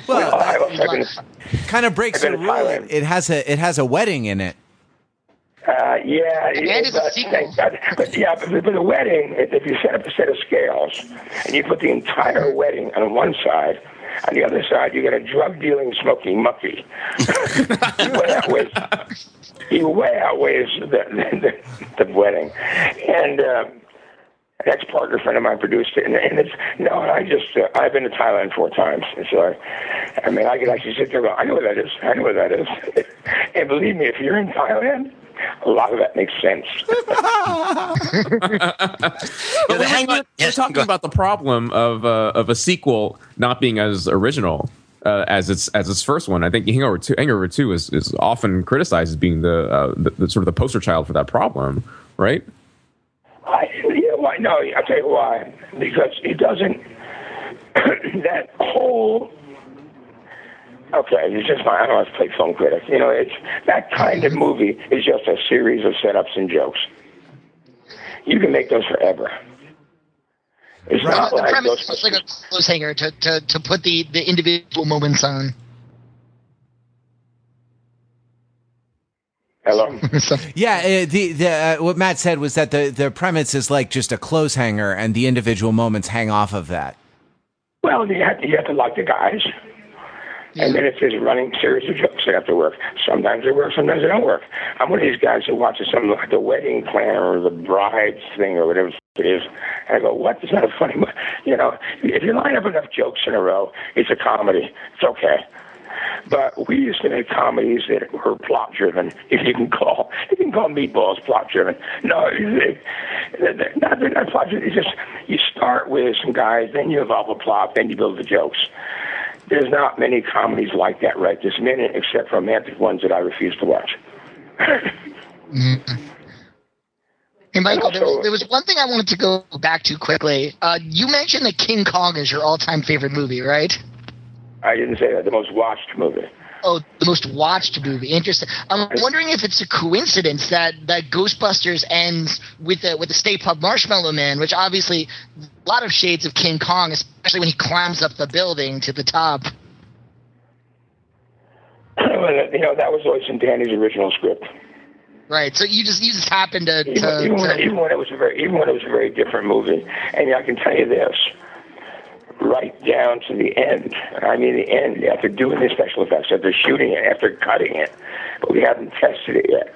Well, I was that- having- kind of breaks I've the rule. to Thailand. It has a it has a wedding in it. Uh, yeah, And yeah, it's a but, sequel. but, (laughs) but yeah, but with a wedding, if if you set up a set of scales and you put the entire wedding on one side, on the other side you get a drug dealing smoking mucky. (laughs) he way outweighs, he way outweighs the, the, the wedding, and. Uh, an ex-partner friend of mine produced it, and, and it's no. And I just uh, I've been to Thailand four times, and so I, I mean I could actually sit there and go, I know what that is. I know what that is. (laughs) and believe me, if you're in Thailand, a lot of that makes sense. (laughs) Yeah, the hang- We're yes, talking about the problem of uh, of a sequel not being as original uh, as its as its first one. I think Hangover Two, Hangover Two is, is often criticized as being the, uh, the, the sort of the poster child for that problem, right? I, you know why? No, I'll tell you why. Because it doesn't. (clears throat) that whole. Okay, it's just my. I don't know. Let's play film critic. You know, it's that kind of movie is just a series of setups and jokes. You can make those forever. It's not the like premise is like a clothes hanger to, to, to put the, the individual moments on. Hello. (laughs) Yeah, uh, the the uh, what Matt said was that the the premise is like just a clothes hanger, and the individual moments hang off of that. Well, you have to, you have to like the guys. And then it's this running series of jokes that have to work. Sometimes they work, sometimes they don't work. I'm one of these guys who watches something like the wedding plan or the bride's thing or whatever it is. And I go, what? It's not a funny (laughs) You know, if you line up enough jokes in a row, it's a comedy. It's okay. But we used to make comedies that were plot driven, if you can call (laughs) you can call meatballs plot driven. No, they, they're not, not plot driven. It's just you start with some guys, then you evolve a plot, then you build the jokes. There's not many comedies like that right this minute, except romantic ones that I refuse to watch. Hey, Michael, there was, there was one thing I wanted to go back to quickly. Uh, you mentioned that King Kong is your all-time favorite movie, right? I didn't say that. The most watched movie. Oh, the most watched movie. Interesting. I'm wondering if it's a coincidence that, that Ghostbusters ends with the with the Stay Puft Marshmallow Man, which obviously a lot of shades of King Kong, especially when he climbs up the building to the top. (clears throat) you know, that was always in Danny's original script. Right. So you just you just happened to, Even, to, even, when, to even when it was a very, even when it was a very different movie, and I can tell you this, right down to the end. I mean, the end after doing the special effects, after shooting it, after cutting it, but we haven't tested it yet.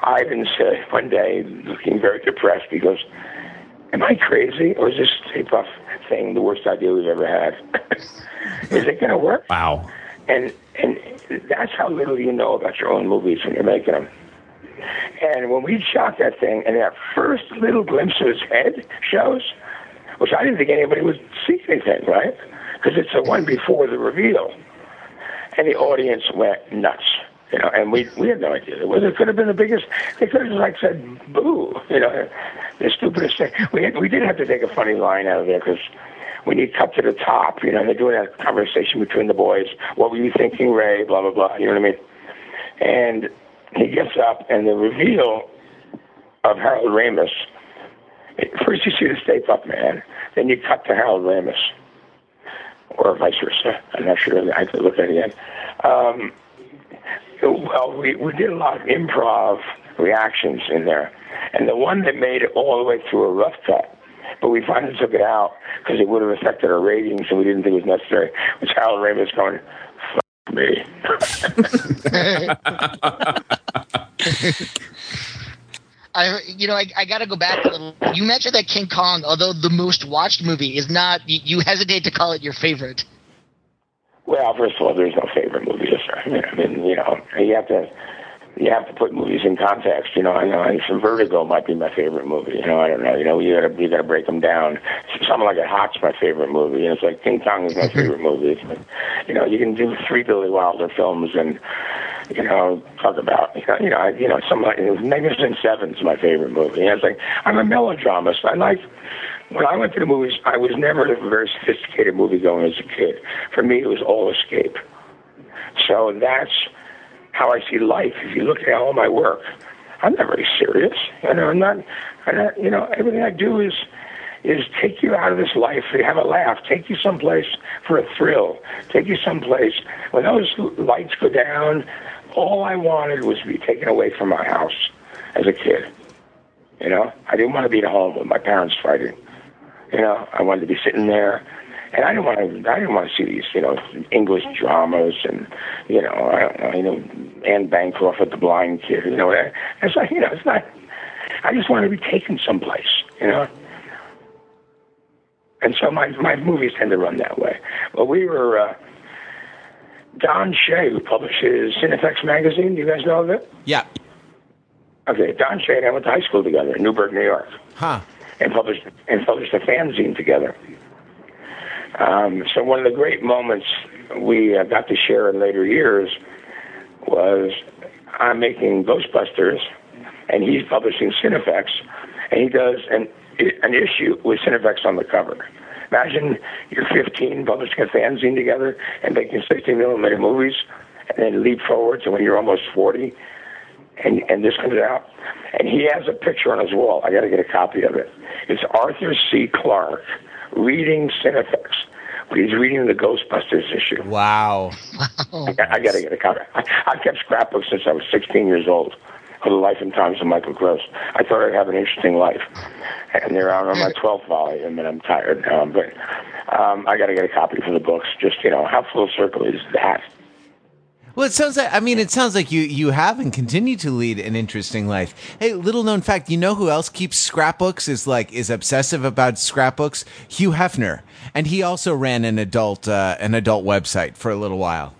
Ivan said one day, looking very depressed, he goes, "Am I crazy, or is this Stay Puft thing the worst idea we've ever had? (laughs) is it going to work?" Wow. and and that's how little you know about your own movies when you're making them. And when we shot that thing, and that first little glimpse of his head shows, which I didn't think anybody would see anything, right? Because it's the one before the reveal, and the audience went nuts. You know, and we we had no idea. It was it could have been the biggest. They could have like said boo. You know, the stupidest thing. We had, we did have to take a funny line out of there because when you cut to the top, you know, they're doing that conversation between the boys. What were you thinking, Ray? Blah blah blah. You know what I mean? And he gets up, and the reveal of Harold Ramis. (laughs) First, you see the Stay Puft Man, then you cut to Harold Ramis, or vice versa. I'm not sure. I have to look at it again. Um, well, we, we did a lot of improv reactions in there, and the one that made it all the way through a rough cut, but we finally took it out because it would have affected our ratings, and we didn't think it was necessary. Was Harold Ramis going, "Fuck me"? (laughs) (laughs) I, you know, I, I got to go back a little. You mentioned that King Kong, although the most watched movie, is not. You, you hesitate to call it your favorite. Well, first of all, there's no favorite movie. I mean, you know, you have to you have to put movies in context. You know, I know some Vertigo might be my favorite movie. You know, I don't know. You know, you gotta you gotta break them down. Some Like It Hot's my favorite movie, and it's like King Kong is my mm-hmm. favorite movie. It's like, you know, you can do three Billy Wilder films and you know talk about you know you know, you know some like Magnificent Seven's my favorite movie. And it's like I'm a melodramist. I like when I went to the movies, I was never a very sophisticated movie going as a kid. For me, it was all escape. So that's how I see life. If you look at all my work, I'm not very serious. You know, I'm not. I'm not. You know, everything I do is is take you out of this life to have a laugh, take you someplace for a thrill, take you someplace when those lights go down. All I wanted was to be taken away from my house as a kid. You know, I didn't want to be at home with my parents fighting. You know, I wanted to be sitting there, and I didn't want to. I didn't want to see these, you know, English dramas and, you know, I you know, Anne Bancroft with the blind kid. You know, it's like, you know, it's not. I just wanted to be taken someplace. You know. And so my my movies tend to run that way. Well, we were uh, Don Shay, who publishes Cinefex magazine. Do you guys know of it? Yeah. Okay, Don Shay and I went to high school together in Newburgh, New York, Huh. and published and published a fanzine together. Um, so one of the great moments we uh, got to share in later years was I'm making Ghostbusters, and he's publishing Cinefex, and he does an an issue with Cinefex on the cover. Imagine you're 15, publishing a fanzine together, and making 16 millimeter movies, and then leap forward to when you're almost 40, and and this comes out, and he has a picture on his wall. I got to get a copy of it. It's Arthur C. Clarke reading Cinefex. But he's reading the Ghostbusters issue. Wow. I, got, I got to get a copy. I, I've kept scrapbooks since I was 16 years old for the life and times of Michael Gross. I thought I'd have an interesting life. And they're out on my (laughs) 12th volume, and I'm tired now. But um, I got to get a copy for the books. Just, you know, how full circle is that? Well, it sounds like I mean, it sounds like you you have and continue to lead an interesting life. Hey, little known fact, you know who else keeps scrapbooks? Is like is obsessive about scrapbooks? Hugh Hefner, and he also ran an adult uh, an adult website for a little while.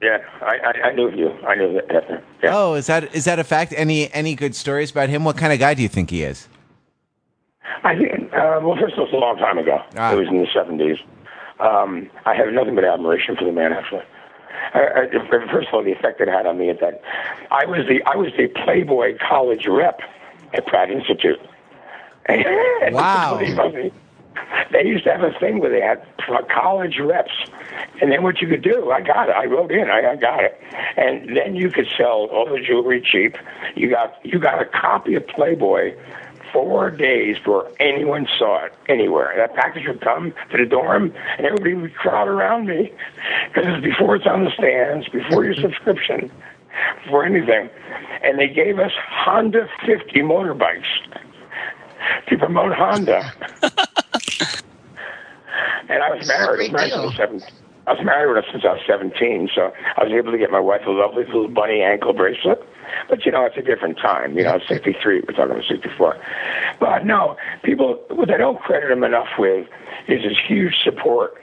Yeah, I, I, I knew you. I knew that. Yeah. Oh, is that is that a fact? Any any good stories about him? What kind of guy do you think he is? I think, uh, well, first of all, it's a long time ago. Ah. It was in the 70s. Um, I have nothing but admiration for the man, actually. I, first of all, the effect it had on me at that, I was the I was the Playboy college rep at Pratt Institute. (laughs) Wow. They used to have a thing where they had college reps, and then what you could do, I got it. I wrote in, I, I got it, and then you could sell all the jewelry cheap. You got you got a copy of Playboy four days before anyone saw it anywhere. That package would come to the dorm, and everybody would crowd around me because it was before it's on the stands, before your subscription, before anything. And they gave us Honda 50 motorbikes to promote Honda. (laughs) and I was married. I was married deal. since seven. I was married since I was 17, so I was able to get my wife a lovely little bunny ankle bracelet. But you know, it's a different time. You know, 63. We're talking about 64. But no, people what they don't credit him enough with is his huge support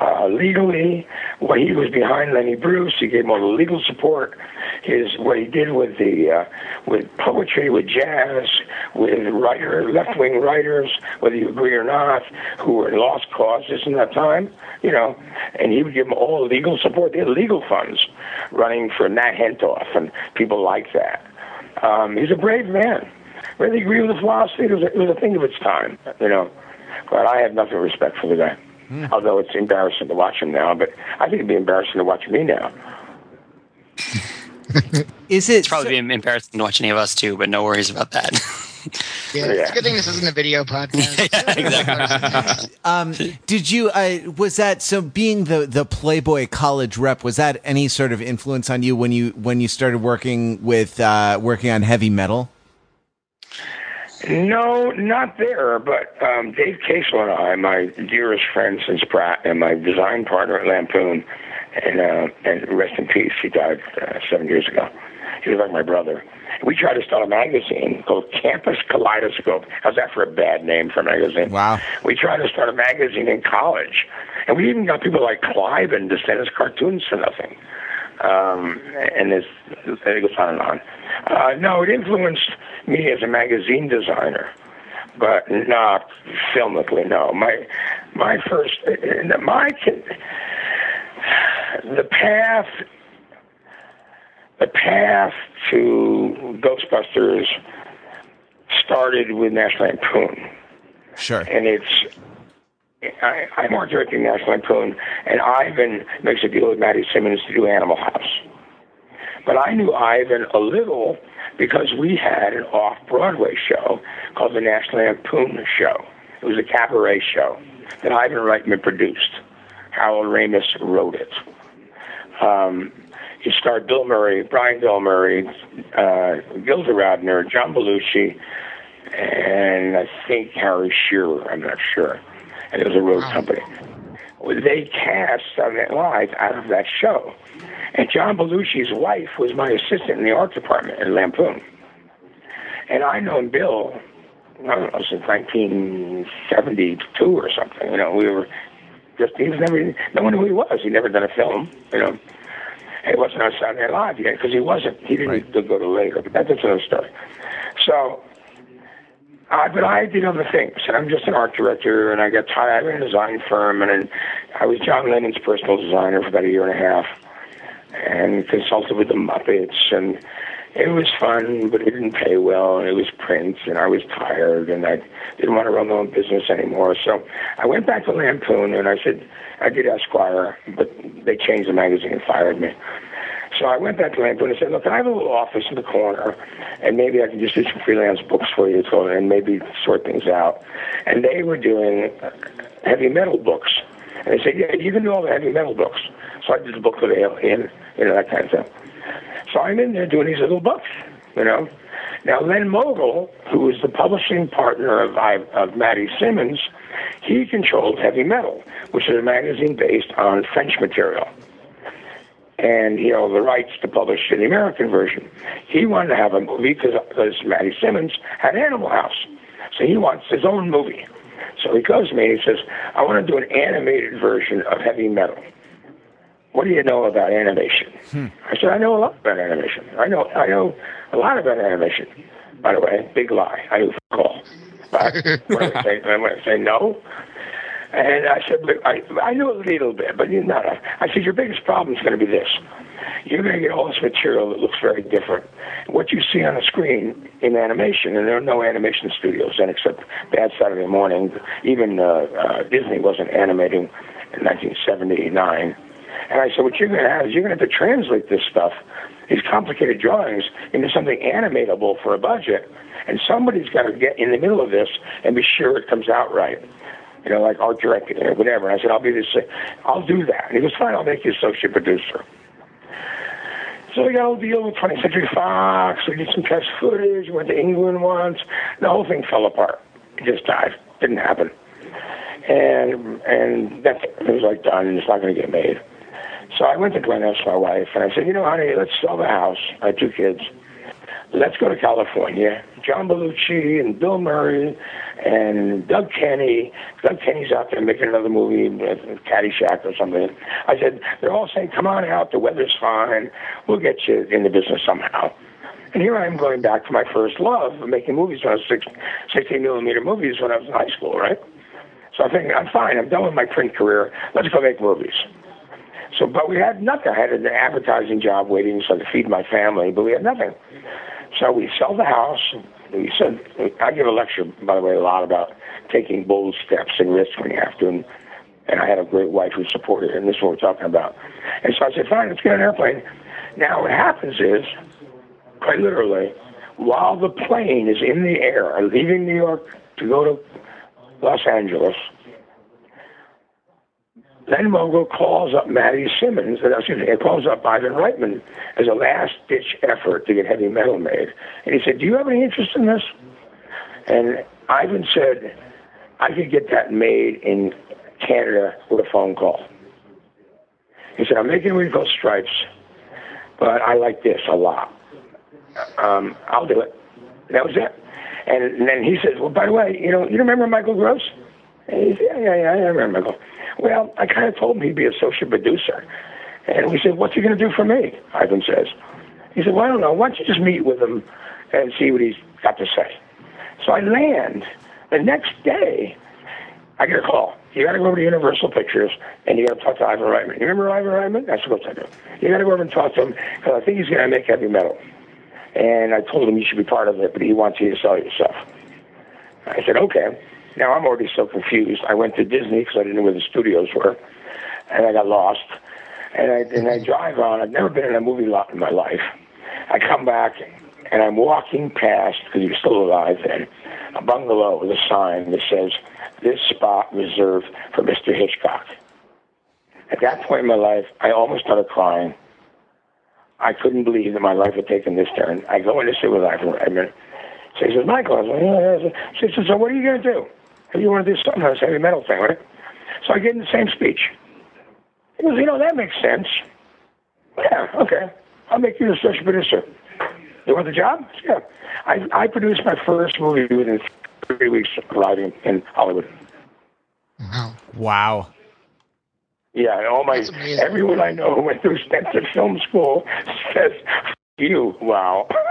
uh, legally. What he was behind Lenny Bruce, he gave him all the legal support. His what he did with the uh, with poetry, with jazz, with writer left wing writers, whether you agree or not, who were lost causes in that time. You know, and he would give them all legal support. They had legal funds running for Nat Hentoff and people like that. Um, he's a brave man. Really agree with the philosophy. It was, a, it was a thing of its time, you know. But I have nothing respect for the guy. Although it's embarrassing to watch him now, but I think it'd be embarrassing to watch me now. (laughs) Is it? It's probably been embarrassing to watch any of us too, but no worries about that. (laughs) Yeah, it's a good thing this isn't a video podcast. (laughs) Yeah, um, did you? Uh, was that so? Being the the Playboy college rep, was that any sort of influence on you when you when you started working with uh, working on heavy metal? No, not there, but um, Dave Kaestle and I, my dearest friend since Pratt, and my design partner at Lampoon, and uh, and rest in peace, he died uh, seven years ago. He was like my brother. We tried to start a magazine called Campus Kaleidoscope. How's that for a bad name for a magazine? Wow. We tried to start a magazine in college, and we even got people like Clive and to send us cartoons for nothing. Um, and this, it goes on and on. Uh, no, it influenced me as a magazine designer, but not filmically. No, my my first uh, my the path the path to Ghostbusters started with National Lampoon Sure. and it's I, I'm art directing National Lampoon, and Ivan makes a deal with Matty Simmons to do Animal House. But I knew Ivan a little because we had an off-Broadway show called the National Lampoon Show. It was a cabaret show that Ivan Reitman produced. Harold Ramis wrote it. Um, he starred Bill Murray, Brian Bill Murray, uh, Gilda Radner, John Belushi, and I think Harry Shearer. I'm not sure. And it was a road company. They cast Saturday Night Live out of that show. And John Belushi's wife was my assistant in the art department at Lampoon. And I known Bill, I don't know, since 1972 or something. You know, we were just, he was never, no one knew who he was. He'd never done a film, you know. He wasn't on Saturday Night Live yet because he wasn't. He didn't right. go to later, but that's another story. So, uh, but I did other things, and I'm just an art director, and I got tired. I ran a design firm, and, I was John Lennon's personal designer for about a year and a half, and consulted with the Muppets, and it was fun, but it didn't pay well, and it was print, and I was tired, and I didn't want to run my own business anymore. So I went back to Lampoon, and I said, I did Esquire, but they changed the magazine and fired me. So I went back to Lampoon and said, look, I have a little office in the corner, and maybe I can just do some freelance books for you, and maybe sort things out. And they were doing heavy metal books. And they said, yeah, you can do all the heavy metal books. So I did the book with Alien, you know, that kind of thing. So I'm in there doing these little books, you know. Now, Len Mogel, who was the publishing partner of, of Matty Simmons, he controlled Heavy Metal, which is a magazine based on French material. And, you know, the rights to publish the American version. He wanted to have a movie because Matty Simmons had Animal House. So he wants his own movie. So he goes to me and he says, I want to do an animated version of Heavy Metal what do you know about animation? Hmm. I said, I know a lot about animation. I know, I know a lot about animation. By the way, big lie. I knew all. But (laughs) when I say, when I say no, and I said, but I, I know a little bit, but you're not. I said, your biggest problem is going to be this. You're going to get all this material that looks very different. What you see on the screen in animation, and there are no animation studios then except Bad Saturday Morning. Even uh, uh, Disney wasn't animating in 1979 and I said, what you're going to have is you're going to have to translate this stuff, these complicated drawings, into something animatable for a budget. And somebody's got to get in the middle of this and be sure it comes out right. You know, like art director or whatever. And I said, I'll be this, I'll do that. And he goes, fine, I'll make you associate producer. So we got a deal with 20th Century Fox. We did some test footage. We went to England once. The whole thing fell apart. It just died. Didn't happen. And and that it was like done. It's not going to get made. So I went to Glenn S. my wife, and I said, you know, honey, let's sell the house. I had two kids. Let's go to California. John Belushi and Bill Murray and Doug Kenney. Doug Kenney's out there making another movie, Caddyshack or something. I said, they're all saying, come on out. The weather's fine. We'll get you in the business somehow. And here I am going back to my first love of making movies when I was six, 16 millimeter movies when I was in high school, right? So I think I'm fine. I'm done with my print career. Let's go make movies. So, but we had nothing. I had an advertising job waiting so to feed my family, but we had nothing. So we sell the house. And We said, I give a lecture, by the way, a lot about taking bold steps and risks when you have to. And, and I had a great wife who supported it, and this is what we're talking about. And so I said, fine, let's get an airplane. Now, what happens is, quite literally, while the plane is in the air, leaving New York to go to Los Angeles, Len Mogel calls up Matty Simmons, and excuse me, calls up Ivan Reitman as a last ditch effort to get heavy metal made. And he said, Do you have any interest in this? And Ivan said, I could get that made in Canada with a phone call. He said, I'm making movie called Stripes, but I like this a lot. Um, I'll do it. That was it. And, and then he says, Well, by the way, you know, you remember Michael Gross? And he said, Yeah, yeah, yeah, I remember Michael. Well, I kind of told him he'd be a associate producer. And we said, What's he going to do for me? Ivan says. He said, Well, I don't know. Why don't you just meet with him and see what he's got to say? So I land. The next day, I get a call. You got to go over to Universal Pictures and you got to talk to Ivan Reitman. You remember Ivan Reitman? That's what I do. You got to go over and talk to him because I think he's going to make heavy metal. And I told him you should be part of it, but he wants you to sell yourself. I said, okay. Now I'm already so confused. I went to Disney because I didn't know where the studios were, and I got lost. and I and I mm-hmm. drive on. I've never been in a movie lot in my life. I come back and I'm walking past because he was still alive then, a bungalow with a sign that says this spot reserved for Mr. Hitchcock. At that point in my life, I almost started crying. I couldn't believe that my life had taken this turn. I go in to sit with Ivan Reitman. So he says, Michael, I like, yeah, yeah. So he says, so what are you going to do? If you want to do some kind of heavy metal thing, right? So I get in the same speech. He goes, you know, that makes sense. Yeah, okay. I'll make you the associate producer. You want the job? Yeah. I, I produced my first movie within three weeks of arriving in Hollywood. Wow. Wow. Yeah, and all my everyone I know who went through Spencer Film School (laughs) says, "F- "You, wow." (laughs)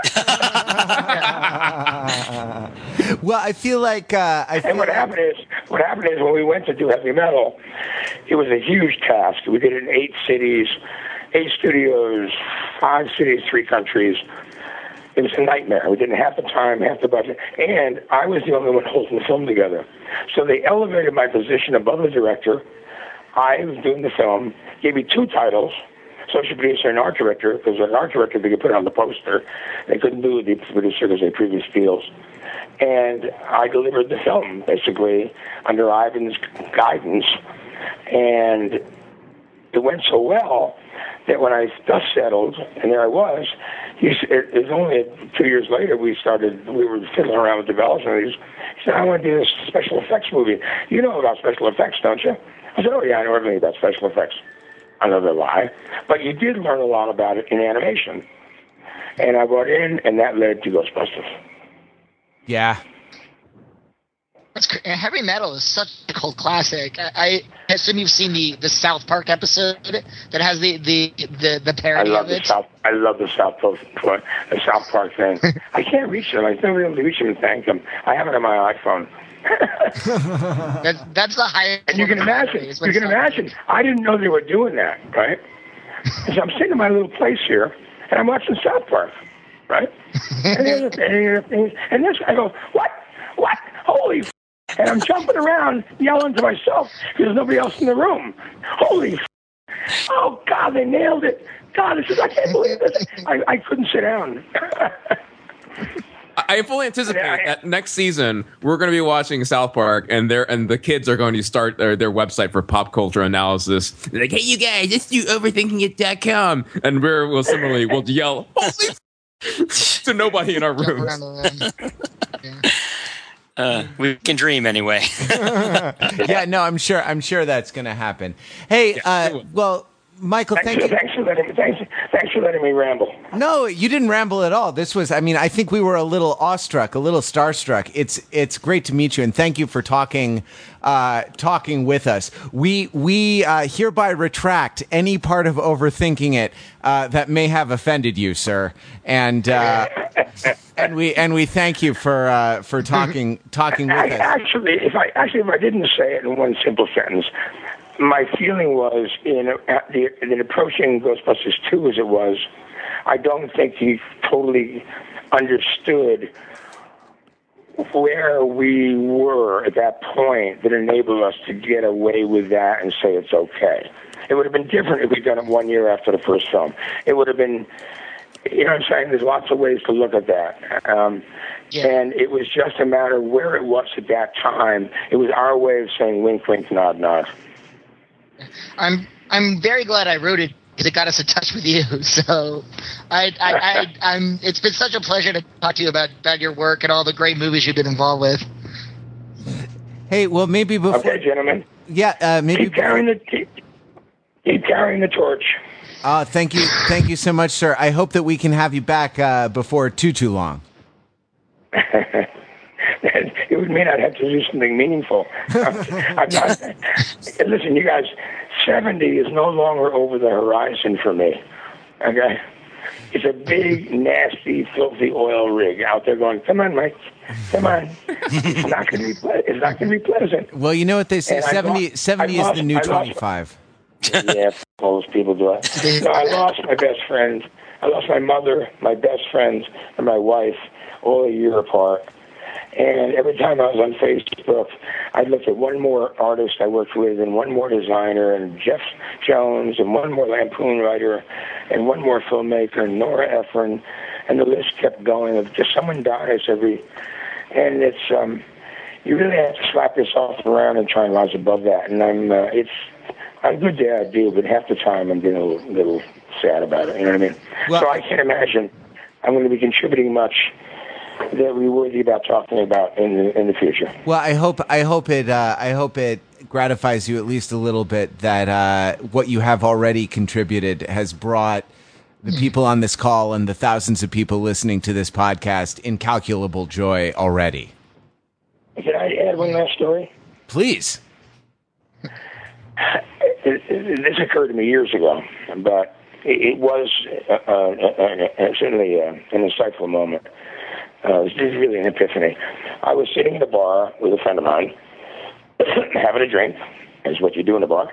well, I feel like uh, I feel And what like- happened is, what happened is when we went to do heavy metal, it was a huge task. We did it in eight cities, eight studios, five cities, three countries. It was a nightmare. We didn't have the time, half the budget, and I was the only one holding the film together. So they elevated my position above the director. I was doing the film, gave me two titles, associate producer and art director, because an art director they could put on the poster. They couldn't do the producer because they previous deals. And I delivered the film, basically, under Ivan's guidance. And it went so well that when I dust settled, and there I was, he said, it was only two years later we started, we were fiddling around with development. He said, I want to do this special effects movie. You know about special effects, don't you? I said, oh, yeah, I know everything about special effects. Another lie. But you did learn a lot about it in animation. And I brought in, and that led to Ghostbusters. yeah. That's cr- heavy metal is such a cult classic. I, I assume you've seen the, the South Park episode that has the the the, the I love of the it. South. I love the South Park, the South Park thing. (laughs) I can't reach them. I've never been able to reach them and thank them. I have it on my iPhone. (laughs) That, that's the highest. And you can imagine, parody, is what you can imagine, I didn't know they were doing that, right? (laughs) so I'm sitting in my little place here, and I'm watching South Park, right? and, there's a- and, this, I go, what? What? Holy f-. And I'm jumping around, yelling to myself, because there's nobody else in the room. Holy f-. Oh, God, they nailed it. God, this is, I can't believe this. I, I couldn't sit down. (laughs) I fully anticipate Yeah, I- that next season we're going to be watching South Park, and they and the kids are going to start their, their website for pop culture analysis. They're like, hey, you guys, let's do overthinkingit.com, and we're will similarly will yell holy f-" (laughs) to nobody in our Jump rooms. around the room. (laughs) Uh, we can dream anyway. (laughs) yeah, no, I'm sure. I'm sure that's going to happen. Hey, it uh, well, Michael, Thanks, thank for, you. thanks, for letting me, thanks, thanks for letting me ramble. No, you didn't ramble at all. This was, I mean, I think we were a little awestruck, a little starstruck. It's it's great to meet you, and thank you for talking uh, talking with us. We we uh, hereby retract any part of overthinking it uh, that may have offended you, sir, and. Uh, (laughs) And we and we thank you for uh, for talking talking with I, us. actually, if I actually if I didn't say it in one simple sentence, my feeling was in the in approaching Ghostbusters two as it was, I don't think he totally understood where we were at that point that enabled us to get away with that and say it's okay. It would have been different if we'd done it one year after the first film. It would have been, you know what I'm saying? There's lots of ways to look at that. Um, Yeah. And it was just a matter of where it was at that time. It was our way of saying wink, wink, nod, nod. I'm I'm very glad I wrote it because it got us in touch with you. (laughs) So I I, I I'm it's been such a pleasure to talk to you about about your work and all the great movies you've been involved with. Hey, well, maybe before, Okay, gentlemen. yeah, uh, maybe. Keep carrying the keep, keep carrying the torch. Uh, thank you, thank you so much, sir. I hope that we can have you back uh, before too too long. (laughs) (laughs) it would mean I'd have to do something meaningful. (laughs) I'm not, listen, you guys, 70 is no longer over the horizon for me. Okay? It's a big, (laughs) nasty, filthy oil rig out there going, come on, Mike. Come on. It's not going to be ple- it's not going to be pleasant. Well, you know what they say And 70, lost- 70 I is lost- the new 25. yeah, all those people do it. So I lost my best friend. I lost my mother, my best friends, and my wife all a year apart. And every time I was on Facebook, I looked at one more artist I worked with, and one more designer, and Jeff Jones, and one more Lampoon writer, and one more filmmaker, and Nora Ephron, and the list kept going of just someone dies every. And it's um, you really have to slap yourself around and try and rise above that. And I'm uh, it's I'm good dad, do, but half the time I'm getting a little, little sad about it. You know what I mean? Well- so I can't imagine I'm going to be contributing much that we're worthy about talking about in the in the future. Well, I hope I hope it uh, I hope it gratifies you at least a little bit that uh, what you have already contributed has brought the people on this call and the thousands of people listening to this podcast incalculable joy already. Can I add one last story? Please. It, it, this occurred to me years ago, but it, it was uh, uh, uh, uh, certainly uh, an insightful moment. Uh, it was really an epiphany. I was sitting in a bar with a friend of mine, (clears throat) having a drink, is what you do in a bar,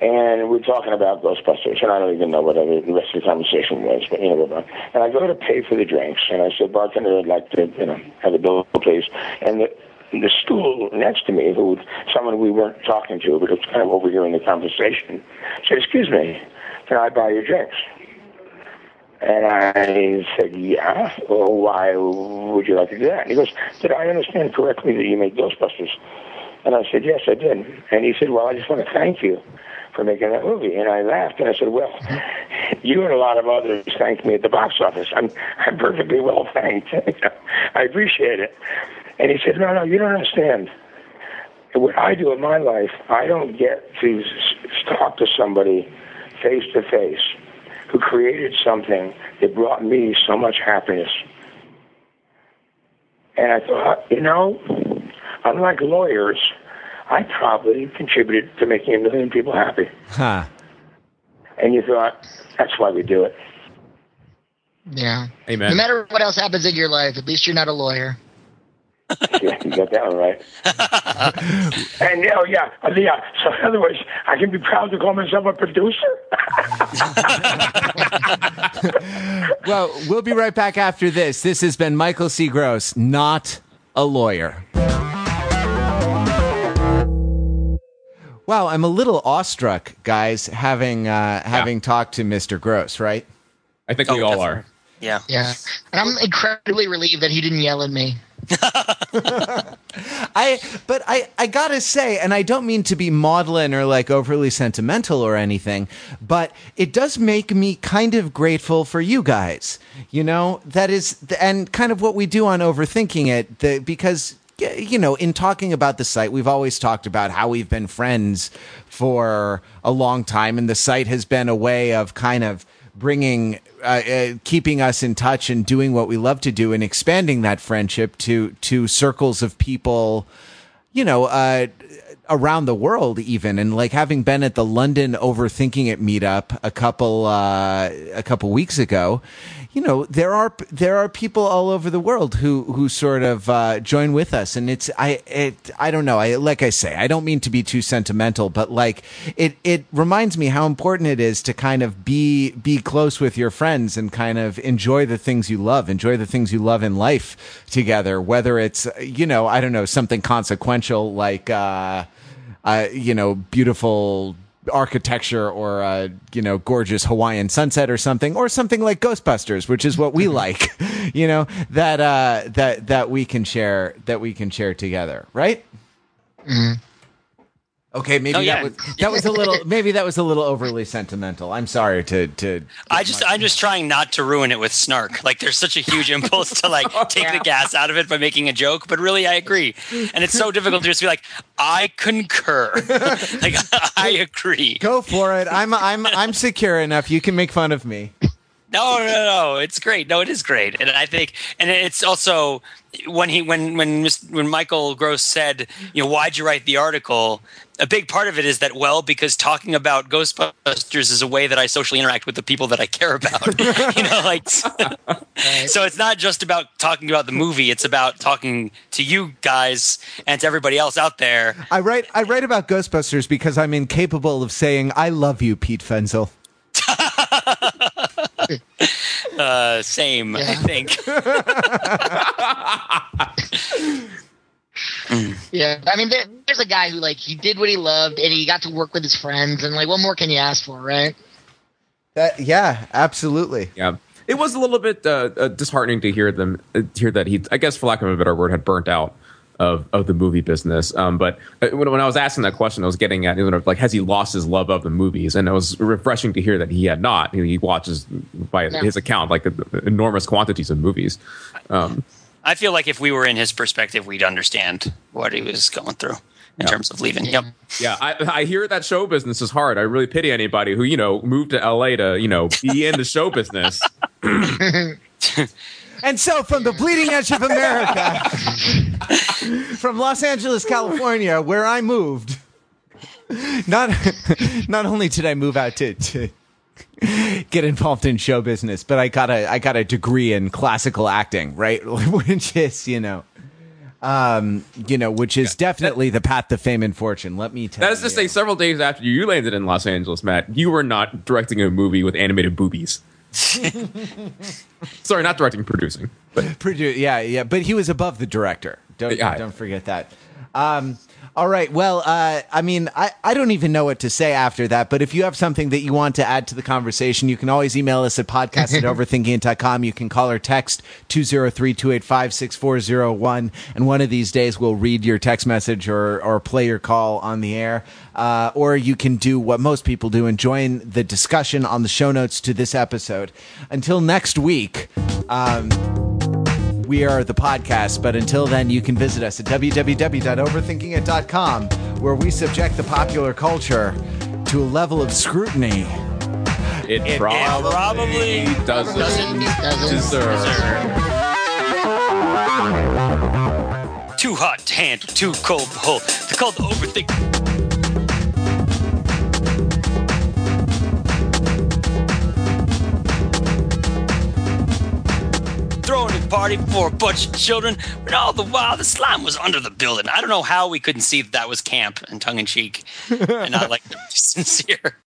and we're talking about Ghostbusters, and I don't even know what the rest of the conversation was, but you know, and I go to pay for the drinks, and I said, bartender, I'd like to, you know, have a bill, please, and the the stool next to me, who someone we weren't talking to, but it was kind of overhearing the conversation, said, "Excuse me, can I buy your drinks?" And I said, "Yeah." Well, why would you like to do that? And he goes, "Did I understand correctly that you made Ghostbusters?" And I said, "Yes, I did." And he said, "Well, I just want to thank you for making that movie." And I laughed and I said, "Well, (laughs) you and a lot of others thanked me at the box office. I'm I'm perfectly well thanked. (laughs) I appreciate it." And he said, "No, no, you don't understand. What I do in my life, I don't get to talk to somebody face to face who created something that brought me so much happiness." And I thought, uh, you know, unlike lawyers, I probably contributed to making a million people happy. Huh. And you thought, that's why we do it. Yeah. Amen. No matter what else happens in your life, at least you're not a lawyer. Yeah, you got that one right. (laughs) and yeah, oh, yeah, uh, yeah. So in other words, I can be proud to call myself a producer. (laughs) Well, we'll be right back after this. This has been Michael C. Gross, not a lawyer. Wow, I'm a little awestruck, guys, having uh, having talked to Mr. Gross, right? I think we Oh, all definitely. are. Yeah. Yeah. And I'm incredibly relieved that he didn't yell at me. (laughs) I but I I gotta say, and I don't mean to be maudlin or like overly sentimental or anything, but it does make me kind of grateful for you guys. You know, that is and kind of what we do on overthinking it, the, because you know, in talking about the site, we've always talked about how we've been friends for a long time, and the site has been a way of kind of bringing uh, uh, keeping us in touch and doing what we love to do and expanding that friendship to to circles of people you know uh around the world even. And like having been at the London overthinking it meetup a couple uh a couple weeks ago you know there are there are people all over the world who who sort of uh join with us. And it's I it I don't know. I like I say I don't mean to be too sentimental but like it it reminds me how important it is to kind of be be close with your friends and kind of enjoy the things you love enjoy the things you love in life together whether it's you know I don't know something consequential like uh uh, you know, beautiful architecture or uh, you know, gorgeous Hawaiian sunset or something, or something like Ghostbusters, which is what we (laughs) like, (laughs) you know, that uh, that that we can share that we can share together, right? Okay, maybe Oh, yeah. that was (laughs) that was a little maybe that was a little overly sentimental. I'm sorry to to. I just I'm just trying not to ruin it with snark. Like there's such a huge impulse to like (laughs) take the gas out of it by making a joke, but really I agree. And it's so difficult to just be like, I concur. (laughs) like I agree. Go for it. I'm I'm I'm secure enough. You can make fun of me. No, no, no. It's great. No, it is great, and I think, and it's also when he when when when Michael Gross said, you know, why'd you write the article? A big part of it is that well, because talking about Ghostbusters is a way that I socially interact with the people that I care about. (laughs) you know, like (laughs) so it's not just about talking about the movie; it's about talking to you guys and to everybody else out there. I write I write about Ghostbusters because I'm incapable of saying I love you, Pete Fenzel. (laughs) Uh, same, I think. (laughs) Yeah, I mean, there, there's a guy who like he did what he loved, and he got to work with his friends, and like, what more can you ask for, right? That, yeah, absolutely. Yeah, it was a little bit uh, uh, disheartening to hear them uh, hear that he, I guess, for lack of a better word, had burnt out of of the movie business. Um, but uh, when, when I was asking that question, I was getting at you know, like, has he lost his love of the movies? And it was refreshing to hear that he had not. He, he watches by Yeah. his account like enormous quantities of movies. Um, I feel like if we were in his perspective, we'd understand what he was going through in Yeah. terms of leaving. Yep. Yeah, I, I hear that show business is hard. I really pity anybody who you know moved to LA to you know be in the show business. (laughs) (clears throat) And so, from the bleeding edge of America, (laughs) from Los Angeles, California, where I moved, not not only did I move out to, to get involved in show business, but I got a I got a degree in classical acting, right? (laughs) which is you know, um, you know, which is definitely the path to fame and fortune. Let me tell you. That is you. to say, several days after you landed in Los Angeles, Matt, you were not directing a movie with animated boobies. (laughs) Sorry, not directing, producing. But Produ- yeah, yeah, but he was above the director. Don't Yeah. don't forget that. Um, all right. Well, uh, I mean, I, I don't even know what to say after that, but if you have something that you want to add to the conversation, you can always email us at podcast at (laughs) overthinking.com. You can call or text 203-285-6401. And one of these days we'll read your text message or, or play your call on the air. Uh, or you can do what most people do and join the discussion on the show notes to this episode. Until next week, um, we are the podcast, but until then, you can visit us at www.overthinkingit.com, where we subject the popular culture to a level of scrutiny. it, It probably, probably doesn't, Doesn't doesn't deserve. Too hot to handle, too cold to hold. They're called the overthink. Party for a bunch of children, but all the while the slime was under the building. I don't know how we couldn't see that that was camp and tongue in cheek and not like (laughs) (laughs) sincere.